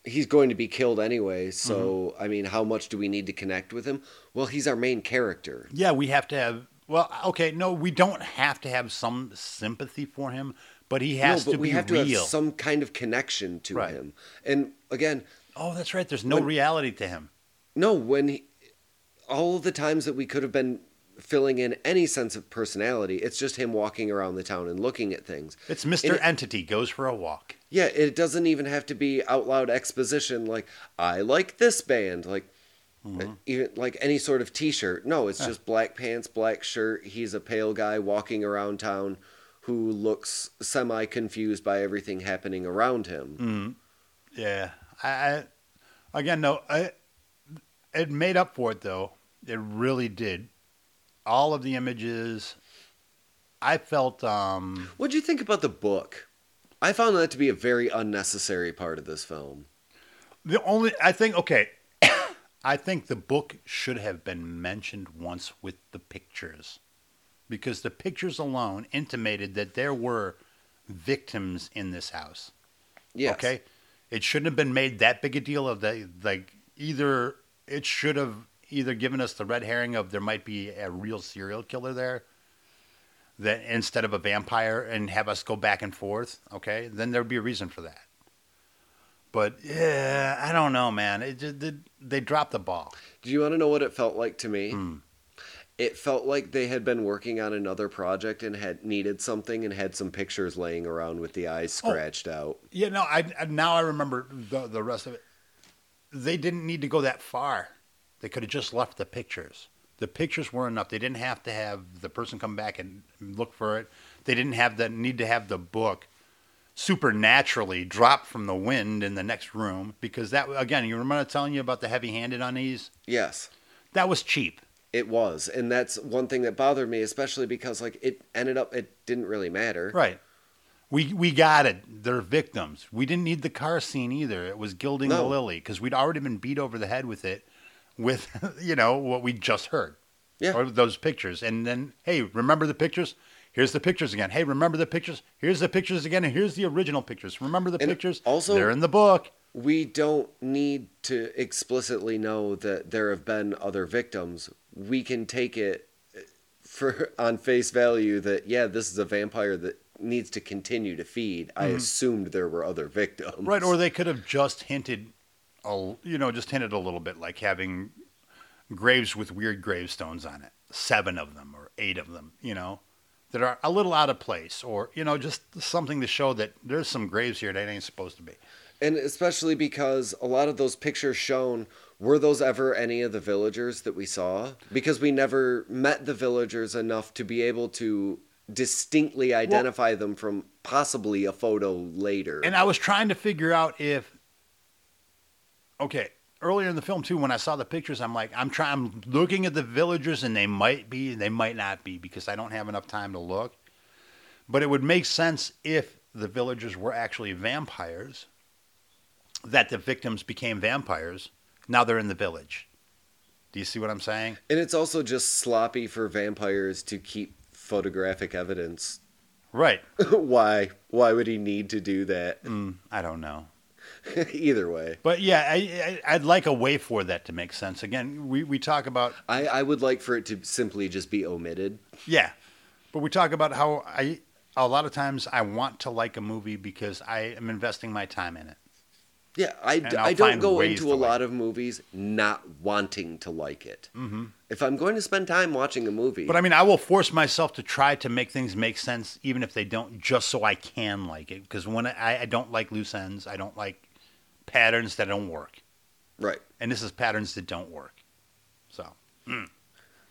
A: he's going to be killed anyway. So,
B: Mm-hmm.
A: I mean, how much do we need to connect with him? Well, he's our main character.
B: Yeah, we have to have. Well, okay, no, we don't have to have some sympathy for him, but he has
A: no, but
B: to
A: we
B: be
A: have to have some kind of connection to
B: Right.
A: him. And again,
B: oh, that's right. There's no
A: When-
B: reality to him.
A: no, when he, all the times that we could have been filling in any sense of personality, it's just him walking around the town and looking at things.
B: It's Mr.
A: it-
B: Entity goes for a walk.
A: Yeah, it doesn't even have to be out loud exposition like I like this band, like
B: Mm-hmm.
A: even like any sort of T-shirt. No, it's just black pants, black shirt. He's a pale guy walking around town who looks semi confused by everything happening around him.
B: Yeah, I, I again no, I, it made up for it though. It really did. All of the images, I felt um
A: What do you think about the book? I found that to be a very unnecessary part of this film.
B: the only I think okay, I think the book should have been mentioned once with the pictures, because the pictures alone intimated that there were victims in this house.
A: Yes.
B: Okay, it shouldn't have been made that big a deal of the like either. It should have either given us the red herring of there might be a real serial killer there, that instead of a vampire, and have us go back and forth. Okay, then there would be a reason for that. But yeah, I don't know, man. It just, they, they dropped the ball.
A: Do you want to know what it felt like to me?
B: Hmm.
A: It felt like they had been working on another project and had needed something and had some pictures laying around with the eyes
B: Oh.
A: scratched out.
B: Yeah, no, I I- now I remember the the rest of it. They didn't need to go that far. They could have just left the pictures. The pictures were enough. They didn't have to have the person come back and look for it. They didn't have the need to have the book supernaturally drop from the wind in the next room because that again, you remember telling you about the heavy-handed on these?
A: Yes,
B: That was cheap.
A: it was. And that's one thing that bothered me, especially because like it ended up it didn't really matter.
B: Right. We we got it. They're victims. We didn't need the car scene either. It was gilding the lily because we'd already been beat over the head with it, with [LAUGHS] you know what we just heard,
A: Yeah.
B: or those pictures. And then hey, remember the pictures? Here's the pictures again. Hey, remember the pictures? Here's the pictures again, and here's the original pictures. Remember the
A: And
B: pictures?
A: also-
B: they're in the book.
A: We don't need to explicitly know that there have been other victims. We can take it for [LAUGHS] on face value that yeah, this is a vampire that needs to continue to feed. I assumed there were other victims.
B: Mm-hmm. Right, or they could have just hinted, a, you know, just hinted a little bit, like having graves with weird gravestones on it, seven of them or eight of them, you know, that are a little out of place, or you know, just something to show that there's some graves here that ain't supposed to be.
A: And especially because a lot of those pictures shown were those ever any of the villagers that we saw? Because we never met the villagers enough to be able to distinctly identify them from possibly a photo later.
B: And I was trying to figure out if, okay, earlier in the film too, when I saw the pictures, I'm like, I'm trying, I'm looking at the villagers, and they might be, they might not be, because I don't have enough time to look. But it would make sense if the villagers were actually vampires, that the victims became vampires. Now they're in the village. Do you see what I'm saying?
A: And it's also just sloppy for vampires to keep photographic evidence.
B: Right. [LAUGHS]
A: why? Why would he need to do that?
B: Mm, I don't know. [LAUGHS]
A: Either way,
B: But yeah, I, I, I'd like a way for that to make sense. Again, we, we talk about
A: I, I would like for it to simply just be omitted.
B: Yeah, but we talk about how I a lot of times I want to like a movie because I am investing my time in it.
A: Yeah, I,
B: I'll
A: don't go into a
B: like
A: lot of movies not wanting to like it. Mm-hmm. If I'm going to spend time watching a movie,
B: But I mean, I will force myself to try to make things make sense, even if they don't, just so I can like it. Because when I, I don't like loose ends, I don't like patterns that don't work,
A: right?
B: and this is patterns that don't work. So
A: Like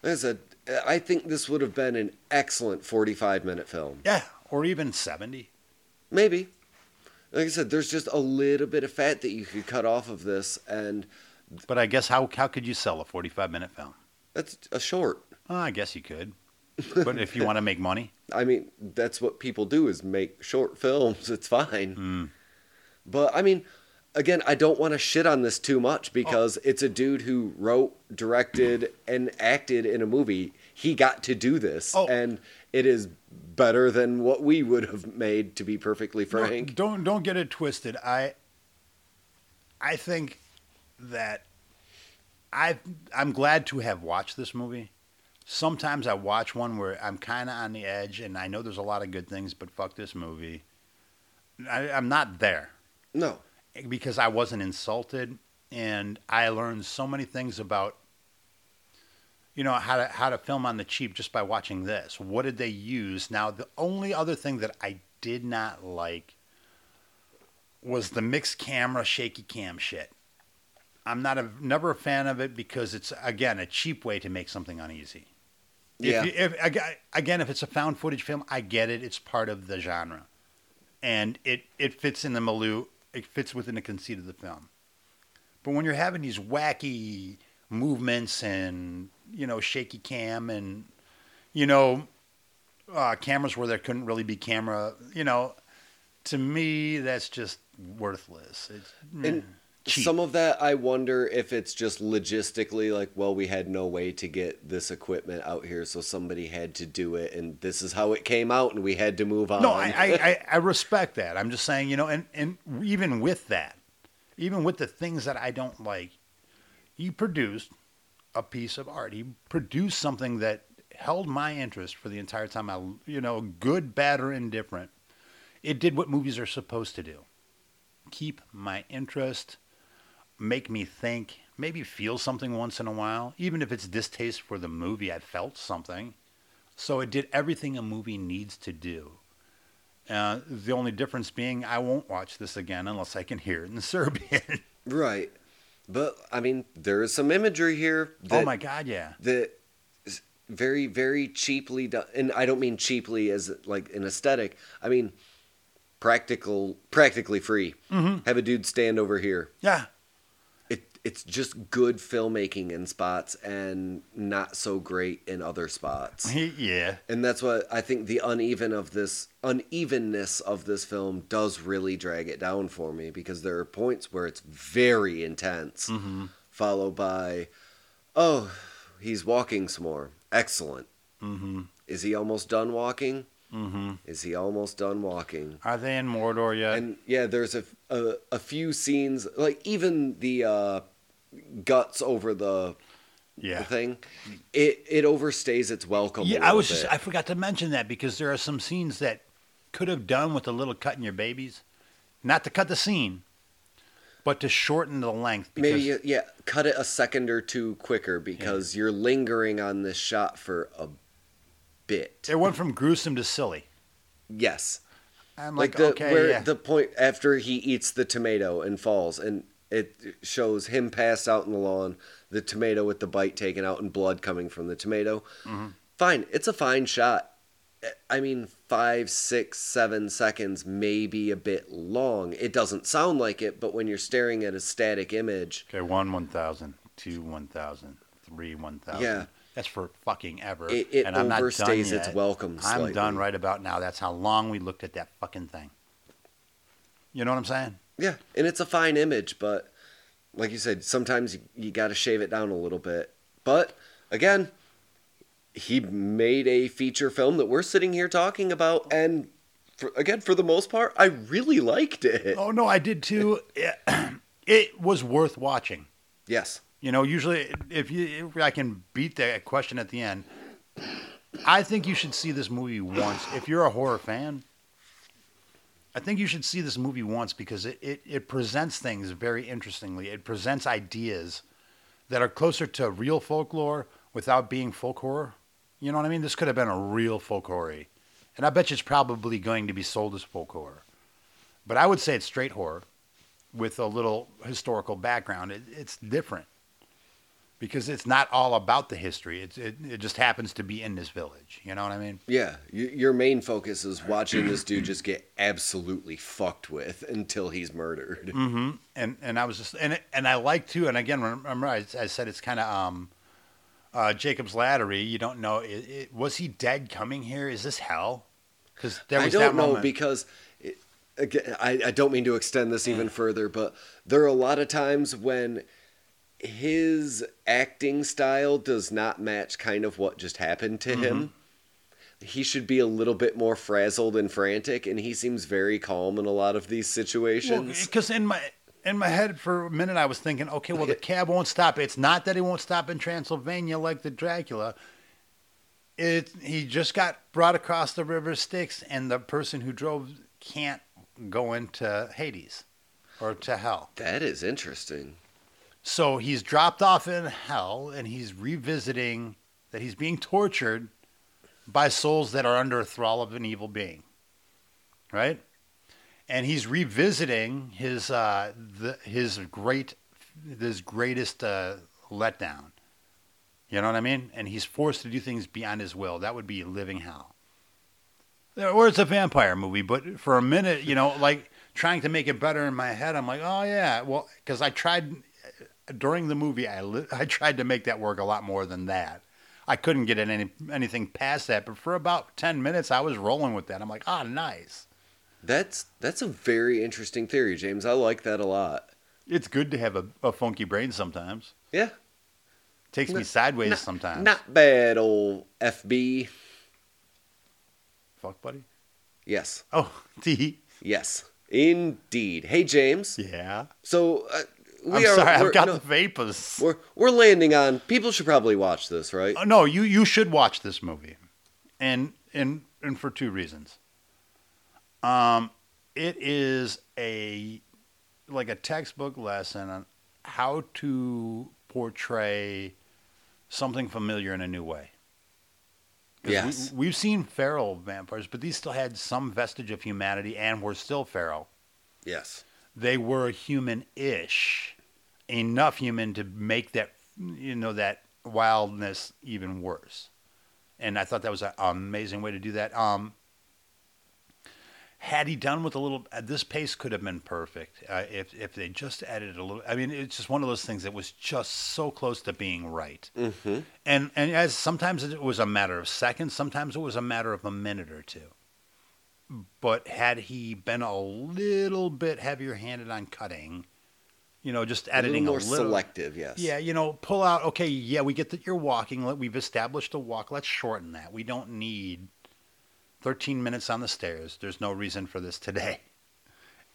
A: I said, I think this would have been an excellent 45 minute film.
B: yeah, or even seventy.
A: Maybe. Like I said, there's just a little bit of fat that you could cut off of this, and
B: But I guess how how could you sell a forty-five minute film?
A: that's a short.
B: Oh, I guess you could, but if you want to make money, [LAUGHS]
A: I mean, that's what people do is make short films. It's fine.
B: Mm.
A: But I mean, again, I don't want to shit on this too much oh. because
B: Oh.
A: it's a dude who wrote, directed, and acted in a movie. He got to do this,
B: Oh.
A: and it is better than what we would have made. To be perfectly
B: No,
A: frank,
B: don't don't get it twisted. I I think that I I'm glad to have watched this movie. Sometimes I watch one where I'm kind of on the edge, and I know there's a lot of good things, but fuck this movie. I, I'm not there
A: no.
B: Because I wasn't insulted, and I learned so many things about you know how to how to film on the cheap just by watching this. What did they use? Now the only other thing that I did not like was the mixed camera shaky cam shit. I'm not a never a fan of it because it's again a cheap way to make something uneasy.
A: Yeah.
B: If, you, if again, if it's a found footage film, I get it. It's part of the genre, and it it fits in the milieu. It fits within the conceit of the film. But when you're having these wacky movements and you know shaky cam and you know uh, cameras where there couldn't really be camera, you know, to me that's just worthless. It's
A: And
B: mm, cheap.
A: some of that, I wonder if it's just logistically like, well, we had no way to get this equipment out here, so somebody had to do it, and this is how it came out, and we had to move on.
B: No, I, I, I, I respect that. I'm just saying, you know, and, and even with that, even with the things that I don't like, he produced a piece of art. He produced something that held my interest for the entire time. I, you know, good, bad, or indifferent. It did what movies are supposed to do: keep my interest, make me think, maybe feel something once in a while, even if it's distaste for the movie. I felt something. So it did everything a movie needs to do. Uh, the only difference being, I won't watch this again unless I can hear it in [LAUGHS] Serbian.
A: right. But I mean, there is some imagery here. That,
B: oh my God, yeah.
A: That is very, very cheaply done, and I don't mean cheaply as like an aesthetic. I mean practical, practically free.
B: Mm-hmm.
A: Have a dude stand over here.
B: Yeah.
A: It it's just good filmmaking in spots and not so great in other spots. [LAUGHS]
B: yeah.
A: And that's what I think the uneven of this unevenness of this film does really drag it down for me because there are points where it's very intense,
B: Mm-hmm.
A: followed by, oh, he's walking some more. Excellent.
B: Mm-hmm.
A: Is he almost done walking?
B: Mm-hmm.
A: Is he almost done walking?
B: Are they in Mordor yet?
A: And yeah, there's a, a, a few scenes, like even the uh, guts over the
B: yeah.
A: thing, it it overstays its welcome.
B: Yeah, I was just. I forgot to mention that because there are some scenes that could have done with a little cut in your babies. Not to cut the scene, but to shorten the length. Because,
A: maybe yeah, cut it a second or two quicker because you're lingering on this shot for a bit.
B: It went from gruesome to silly.
A: Yes,
B: I'm
A: like,
B: like,
A: the
B: okay,
A: where
B: yeah.
A: the point after he eats the tomato and falls, and it shows him passed out in the lawn, the tomato with the bite taken out and blood coming from the tomato.
B: Mm-hmm.
A: Fine, it's a fine shot. I mean, five, six, seven seconds may be a bit long. It doesn't sound like it, but when you're staring at a static image,
B: okay, one, 1,000, two, 1,000,
A: Yeah.
B: That's for fucking ever.
A: It- it
B: and I'm not done
A: overstays its welcome
B: I'm done right about now. That's how long we looked at that fucking thing. You know what I'm saying?
A: Yeah, and it's a fine image, but like you said, sometimes you, you got to shave it down a little bit. But again, he made a feature film that we're sitting here talking about, and for, again, for the most part, I really liked it.
B: Oh no, I did too. It, was worth watching.
A: Yes.
B: You know, usually if you if I can beat that question at the end, I think you should see this movie once. If you're a horror fan, I think you should see this movie once because it, it, it presents things very interestingly. It presents ideas that are closer to real folklore without being folk horror. You know what I mean? This could have been a real folk horror. And I bet you it's probably going to be sold as folk horror. But I would say it's straight horror with a little historical background. It, it's different because it's not all about the history. It's, it, it just happens to be in this village. You know what I mean?
A: Yeah, y- your main focus is watching this dude just get absolutely fucked with until he's murdered.
B: Mm-hmm. And and I was just and it, and I like too. And again, remember I, I said it's kind of um, uh, Jacob's Laddery. You don't know. It, was he dead coming here? Is this hell? Because there
A: I
B: was
A: don't
B: that
A: know
B: moment.
A: because it, again, I, I don't mean to extend this even further, but there are a lot of times when his acting style does not match kind of what just happened to him. Mm-hmm. He should be a little bit more frazzled and frantic, and he seems very calm in a lot of these situations.
B: Because in my in my head for a minute I was thinking, okay, well the [LAUGHS] cab won't stop. It's not that he won't stop in Transylvania like the Dracula. It he just got brought across the river Styx, and the person who drove can't go into Hades or to hell.
A: that is interesting.
B: So he's dropped off in hell, and he's revisiting that he's being tortured by souls that are under a thrall of an evil being, right? And he's revisiting his uh, the, his great his greatest uh, letdown. You know what I mean? And he's forced to do things beyond his will. That would be living hell. Or it's a vampire movie, but for a minute, you know, like trying to make it better in my head, I'm like, oh yeah, well, because I tried during the movie, I li- [LAUGHS] I tried to make that work a lot more than that. I couldn't get in any anything past that, but for about ten minutes, I was rolling with that. I'm like, ah, nice.
A: That's that's a very interesting theory, James. I like that a lot.
B: It's good to have a, a funky brain sometimes.
A: Yeah.
B: Takes me sideways
A: not,
B: sometimes.
A: Not bad, old FB.
B: Fuck buddy.
A: Yes.
B: Oh, [LAUGHS] T.
A: Yes. Indeed. Hey, James.
B: Yeah.
A: So uh, we
B: I'm
A: are.
B: sorry, I've got
A: no,
B: the vapors.
A: we're we're landing on. People should probably watch this, right?
B: Uh, no, you you should watch this movie, and and and for two reasons. Um, it is a like a textbook lesson on how to portray something familiar in a new way.
A: Yes.
B: we, we've seen feral vampires, but these still had some vestige of humanity and were still feral.
A: Yes.
B: They were human-ish, enough human to make that you know that wildness even worse. And I thought that was an amazing way to do that. Um, had he done with a little, this pace could have been perfect uh, if if they just added a little. I mean, it's just one of those things that was just so close to being right.
A: Mm-hmm.
B: And and as sometimes it was a matter of seconds, sometimes it was a matter of a minute or two. But had he been a little bit heavier handed on cutting, you know, just editing A
A: little
B: a
A: more
B: little,
A: selective. Yes.
B: yeah, you know, pull out. Okay, yeah, we get that you're walking. let- We've established a walk. Let's shorten that. We don't need 13 minutes on the stairs. There's no reason for this today. [LAUGHS]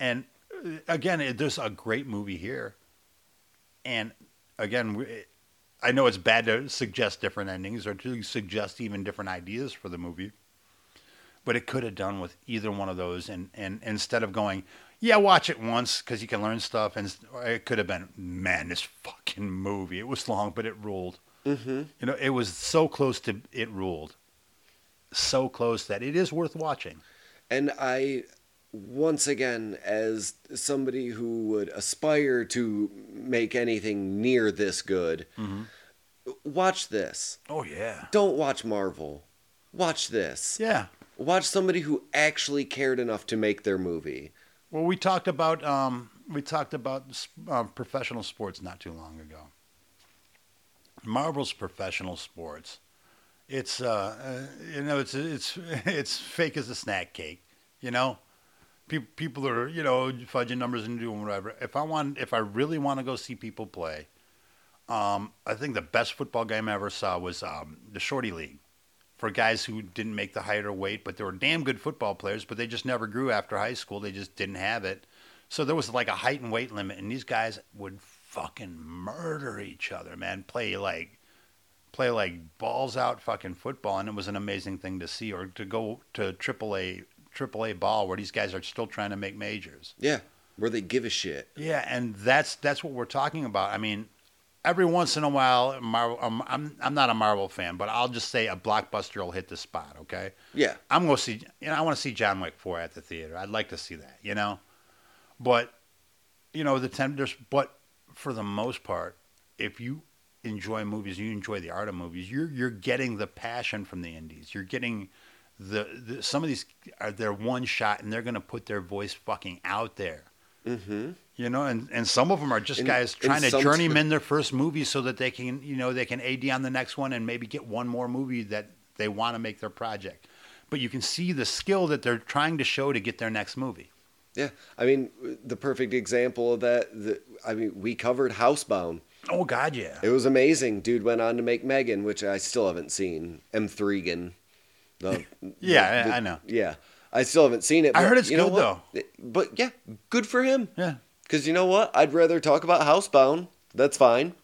B: And uh, again, it, there's a great movie here. And again, we- I know it's bad to suggest different endings or to suggest even different ideas for the movie. But it could have done with either one of those, and, and instead of going, yeah, watch it once because you can learn stuff, and it could have been, man, this fucking movie. It was long, but it ruled.
A: Mm-hmm.
B: You know, it was so close to it ruled, so close that it is worth watching.
A: And I, once again, as somebody who would aspire to make anything near this good, watch this.
B: Oh yeah,
A: Don't watch Marvel. Watch this.
B: yeah.
A: Watch somebody who actually cared enough to make their movie.
B: Well, we talked about um, we talked about uh, professional sports not too long ago. Marvel's professional sports. It's uh, uh, you know it's it's [LAUGHS] it's fake as a snack cake. You know, people people are you know fudging numbers and doing whatever. If I want, if I really want to go see people play, um, I think the best football game I ever saw was um, the Shorty League for guys who didn't make the height or weight, but they were damn good football players, but they just never grew after high school. They just didn't have it. So there was like a height and weight limit, and these guys would fucking murder each other, man. Play like play like balls out fucking football, and it was an amazing thing to see. Or to go to triple A triple A ball where these guys are still trying to make majors.
A: Yeah, where they give a shit.
B: Yeah, and that's that's what we're talking about. I mean, every once in a while, Marvel. Um, I'm I'm not a Marvel fan, but I'll just say a blockbuster will hit the spot. Okay,
A: Yeah,
B: I'm gonna see. You know, I want to see John Wick four at the theater. I'd like to see that. You know, but you know the ten. There's but for the most part, if you enjoy movies, you enjoy the art of movies. You're you're getting the passion from the indies. You're getting the, the some of these are their one shot, and they're gonna put their voice fucking out there.
A: mm-hmm.
B: You know, and, and some of them are just
A: And-
B: guys trying to journeyman their first movie so that they can, you know, they can AD on the next one and maybe get one more movie that they want to make their project. But you can see the skill that they're trying to show to get their next movie.
A: Yeah, I mean, the perfect example of that. The, I mean, we covered Housebound.
B: Oh God, yeah.
A: It was amazing. Dude went on to make M3gan, which I still haven't seen. M3gan. [LAUGHS] The,
B: Yeah,
A: the-
B: I- know.
A: Yeah, I still haven't seen it.
B: I heard it's good?
A: It- But yeah, good for him.
B: Yeah.
A: Because you know what? I'd rather talk about Housebound. That's fine.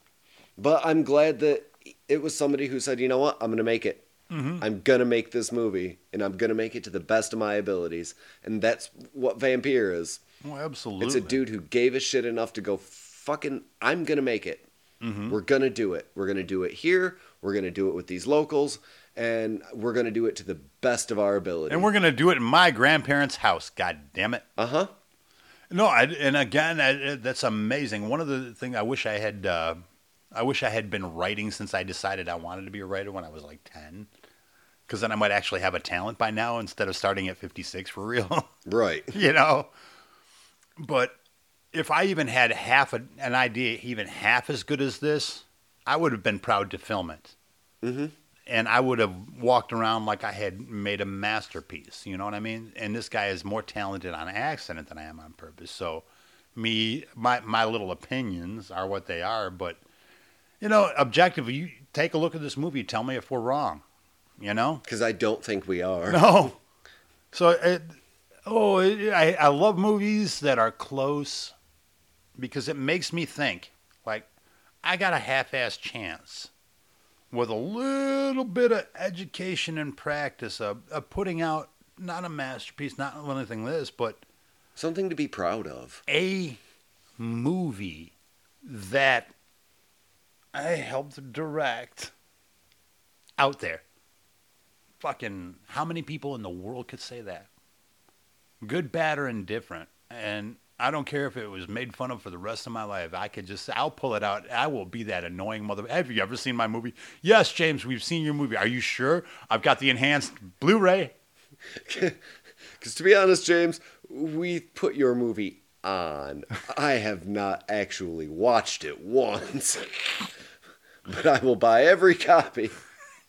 A: But I'm glad that it was somebody who said, you know what? I'm going to make it.
B: Mm-hmm.
A: I'm going to make this movie, and I'm going to make it to the best of my abilities. And that's what Vampir is.
B: Oh, absolutely.
A: It's a dude who gave a shit enough to go, fucking, I'm going to make it.
B: Mm-hmm.
A: We're going to do it. We're going to do it here. We're going to do it with these locals. And we're going to do it to the best of our ability.
B: And we're gonna do it in my grandparents' house. God damn it.
A: Uh huh.
B: No, I, and again, I, that's amazing. One of the things I wish I had, uh, I wish I had been writing since I decided I wanted to be a writer when I was like ten, because then I might actually have a talent by now instead of starting at fifty six for real. [LAUGHS]
A: Right.
B: you know. But if I even had half a, an idea, even half as good as this, I would have been proud to film it.
A: Mm-hmm.
B: And I would have walked around like I had made a masterpiece. You know what I mean? And this guy is more talented on accident than I am on purpose. So, me, my my little opinions are what they are. But you know, objectively, you take a look at this movie. Tell me if we're wrong. You know?
A: Because I don't think we are.
B: No. So, it, oh, it, I, I love movies that are close because it makes me think like I got a half-ass chance with a little bit of education and practice of, of putting out not a masterpiece, not anything this, but
A: Something to be proud of.
B: a movie that I helped direct out there. Fucking, how many people in the world could say that? Good, bad, or indifferent. And I don't care if it was made fun of for the rest of my life. I could just, I'll pull it out. I will be that annoying mother. Have you ever seen my movie? Yes, James, we've seen your movie. Are you sure? I've got the enhanced Blu ray.
A: Because [LAUGHS] to be honest, James, we put your movie on. I have not actually watched it once. [LAUGHS] but I will buy every copy.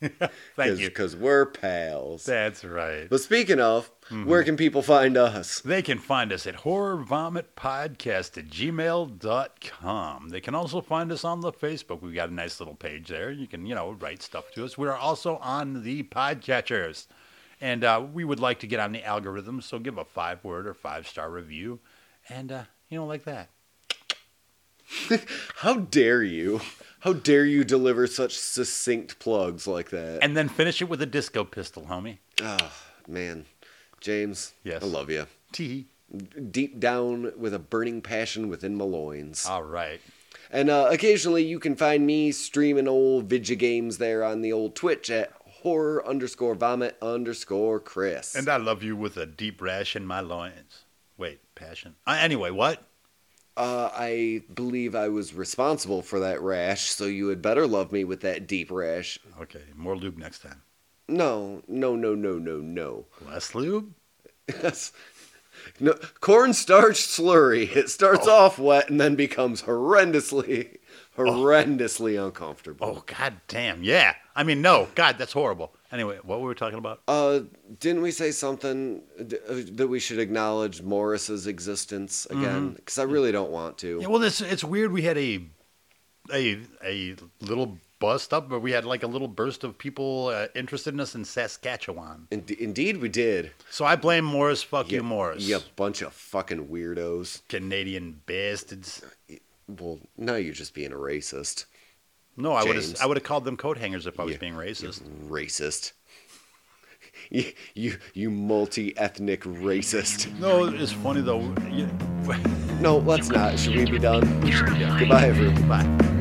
A: [LAUGHS]
B: Thank you.
A: Because we're pals.
B: That's right.
A: But speaking of,
B: Mm-hmm.
A: where can people find us?
B: They can find us at horrorvomitpodcast at gmail.com. They can also find us on the Facebook. We've got a nice little page there. You can, you know, write stuff to us. We are also on the podcatchers. And uh, we would like to get on the algorithm, so give a five word or five star review. And, uh, you know, like that. [LAUGHS]
A: How dare you? How dare you deliver such succinct plugs like that?
B: And then finish it with a disco pistol, homie.
A: oh, man. James,
B: Yes.
A: I love you.
B: Tee.
A: Deep down with a burning passion within my loins.
B: All right.
A: And uh, occasionally you can find me streaming old video games there on the old Twitch at horror underscore vomit underscore Chris.
B: And I love you with a deep rash in my loins. Wait, passion. Uh, anyway, what?
A: uh, I believe I was responsible for that rash, so you had better love me with that deep rash.
B: Okay, more lube next time.
A: No, no, no, no, no, no.
B: Less lube?
A: Yes. No, cornstarch slurry. It starts
B: Oh.
A: off wet and then becomes horrendously, horrendously uncomfortable.
B: Oh god damn, yeah. I mean, no, God, that's horrible. Anyway, what were we talking about?
A: Uh, didn't we say something uh, that we should acknowledge Morris's existence again? Because I really don't want to.
B: Mm-hmm. Yeah, well, it's it's weird. We had a a a little bust up, but we had like a little burst of people uh, interested in us in Saskatchewan.
A: In- indeed, we did.
B: So I blame Morris. Fuck you,
A: You-
B: Morris.
A: You bunch of fucking weirdos.
B: Canadian bastards.
A: Well, now you're just being a racist.
B: No, I would have. I would have called them coat hangers if I was
A: Yeah,
B: being racist.
A: Racist. [LAUGHS] You, you, you multi-ethnic racist.
B: No, it's funny though. [LAUGHS]
A: No, let's not. Should we be done? [LAUGHS] Goodbye, everyone.
B: Bye.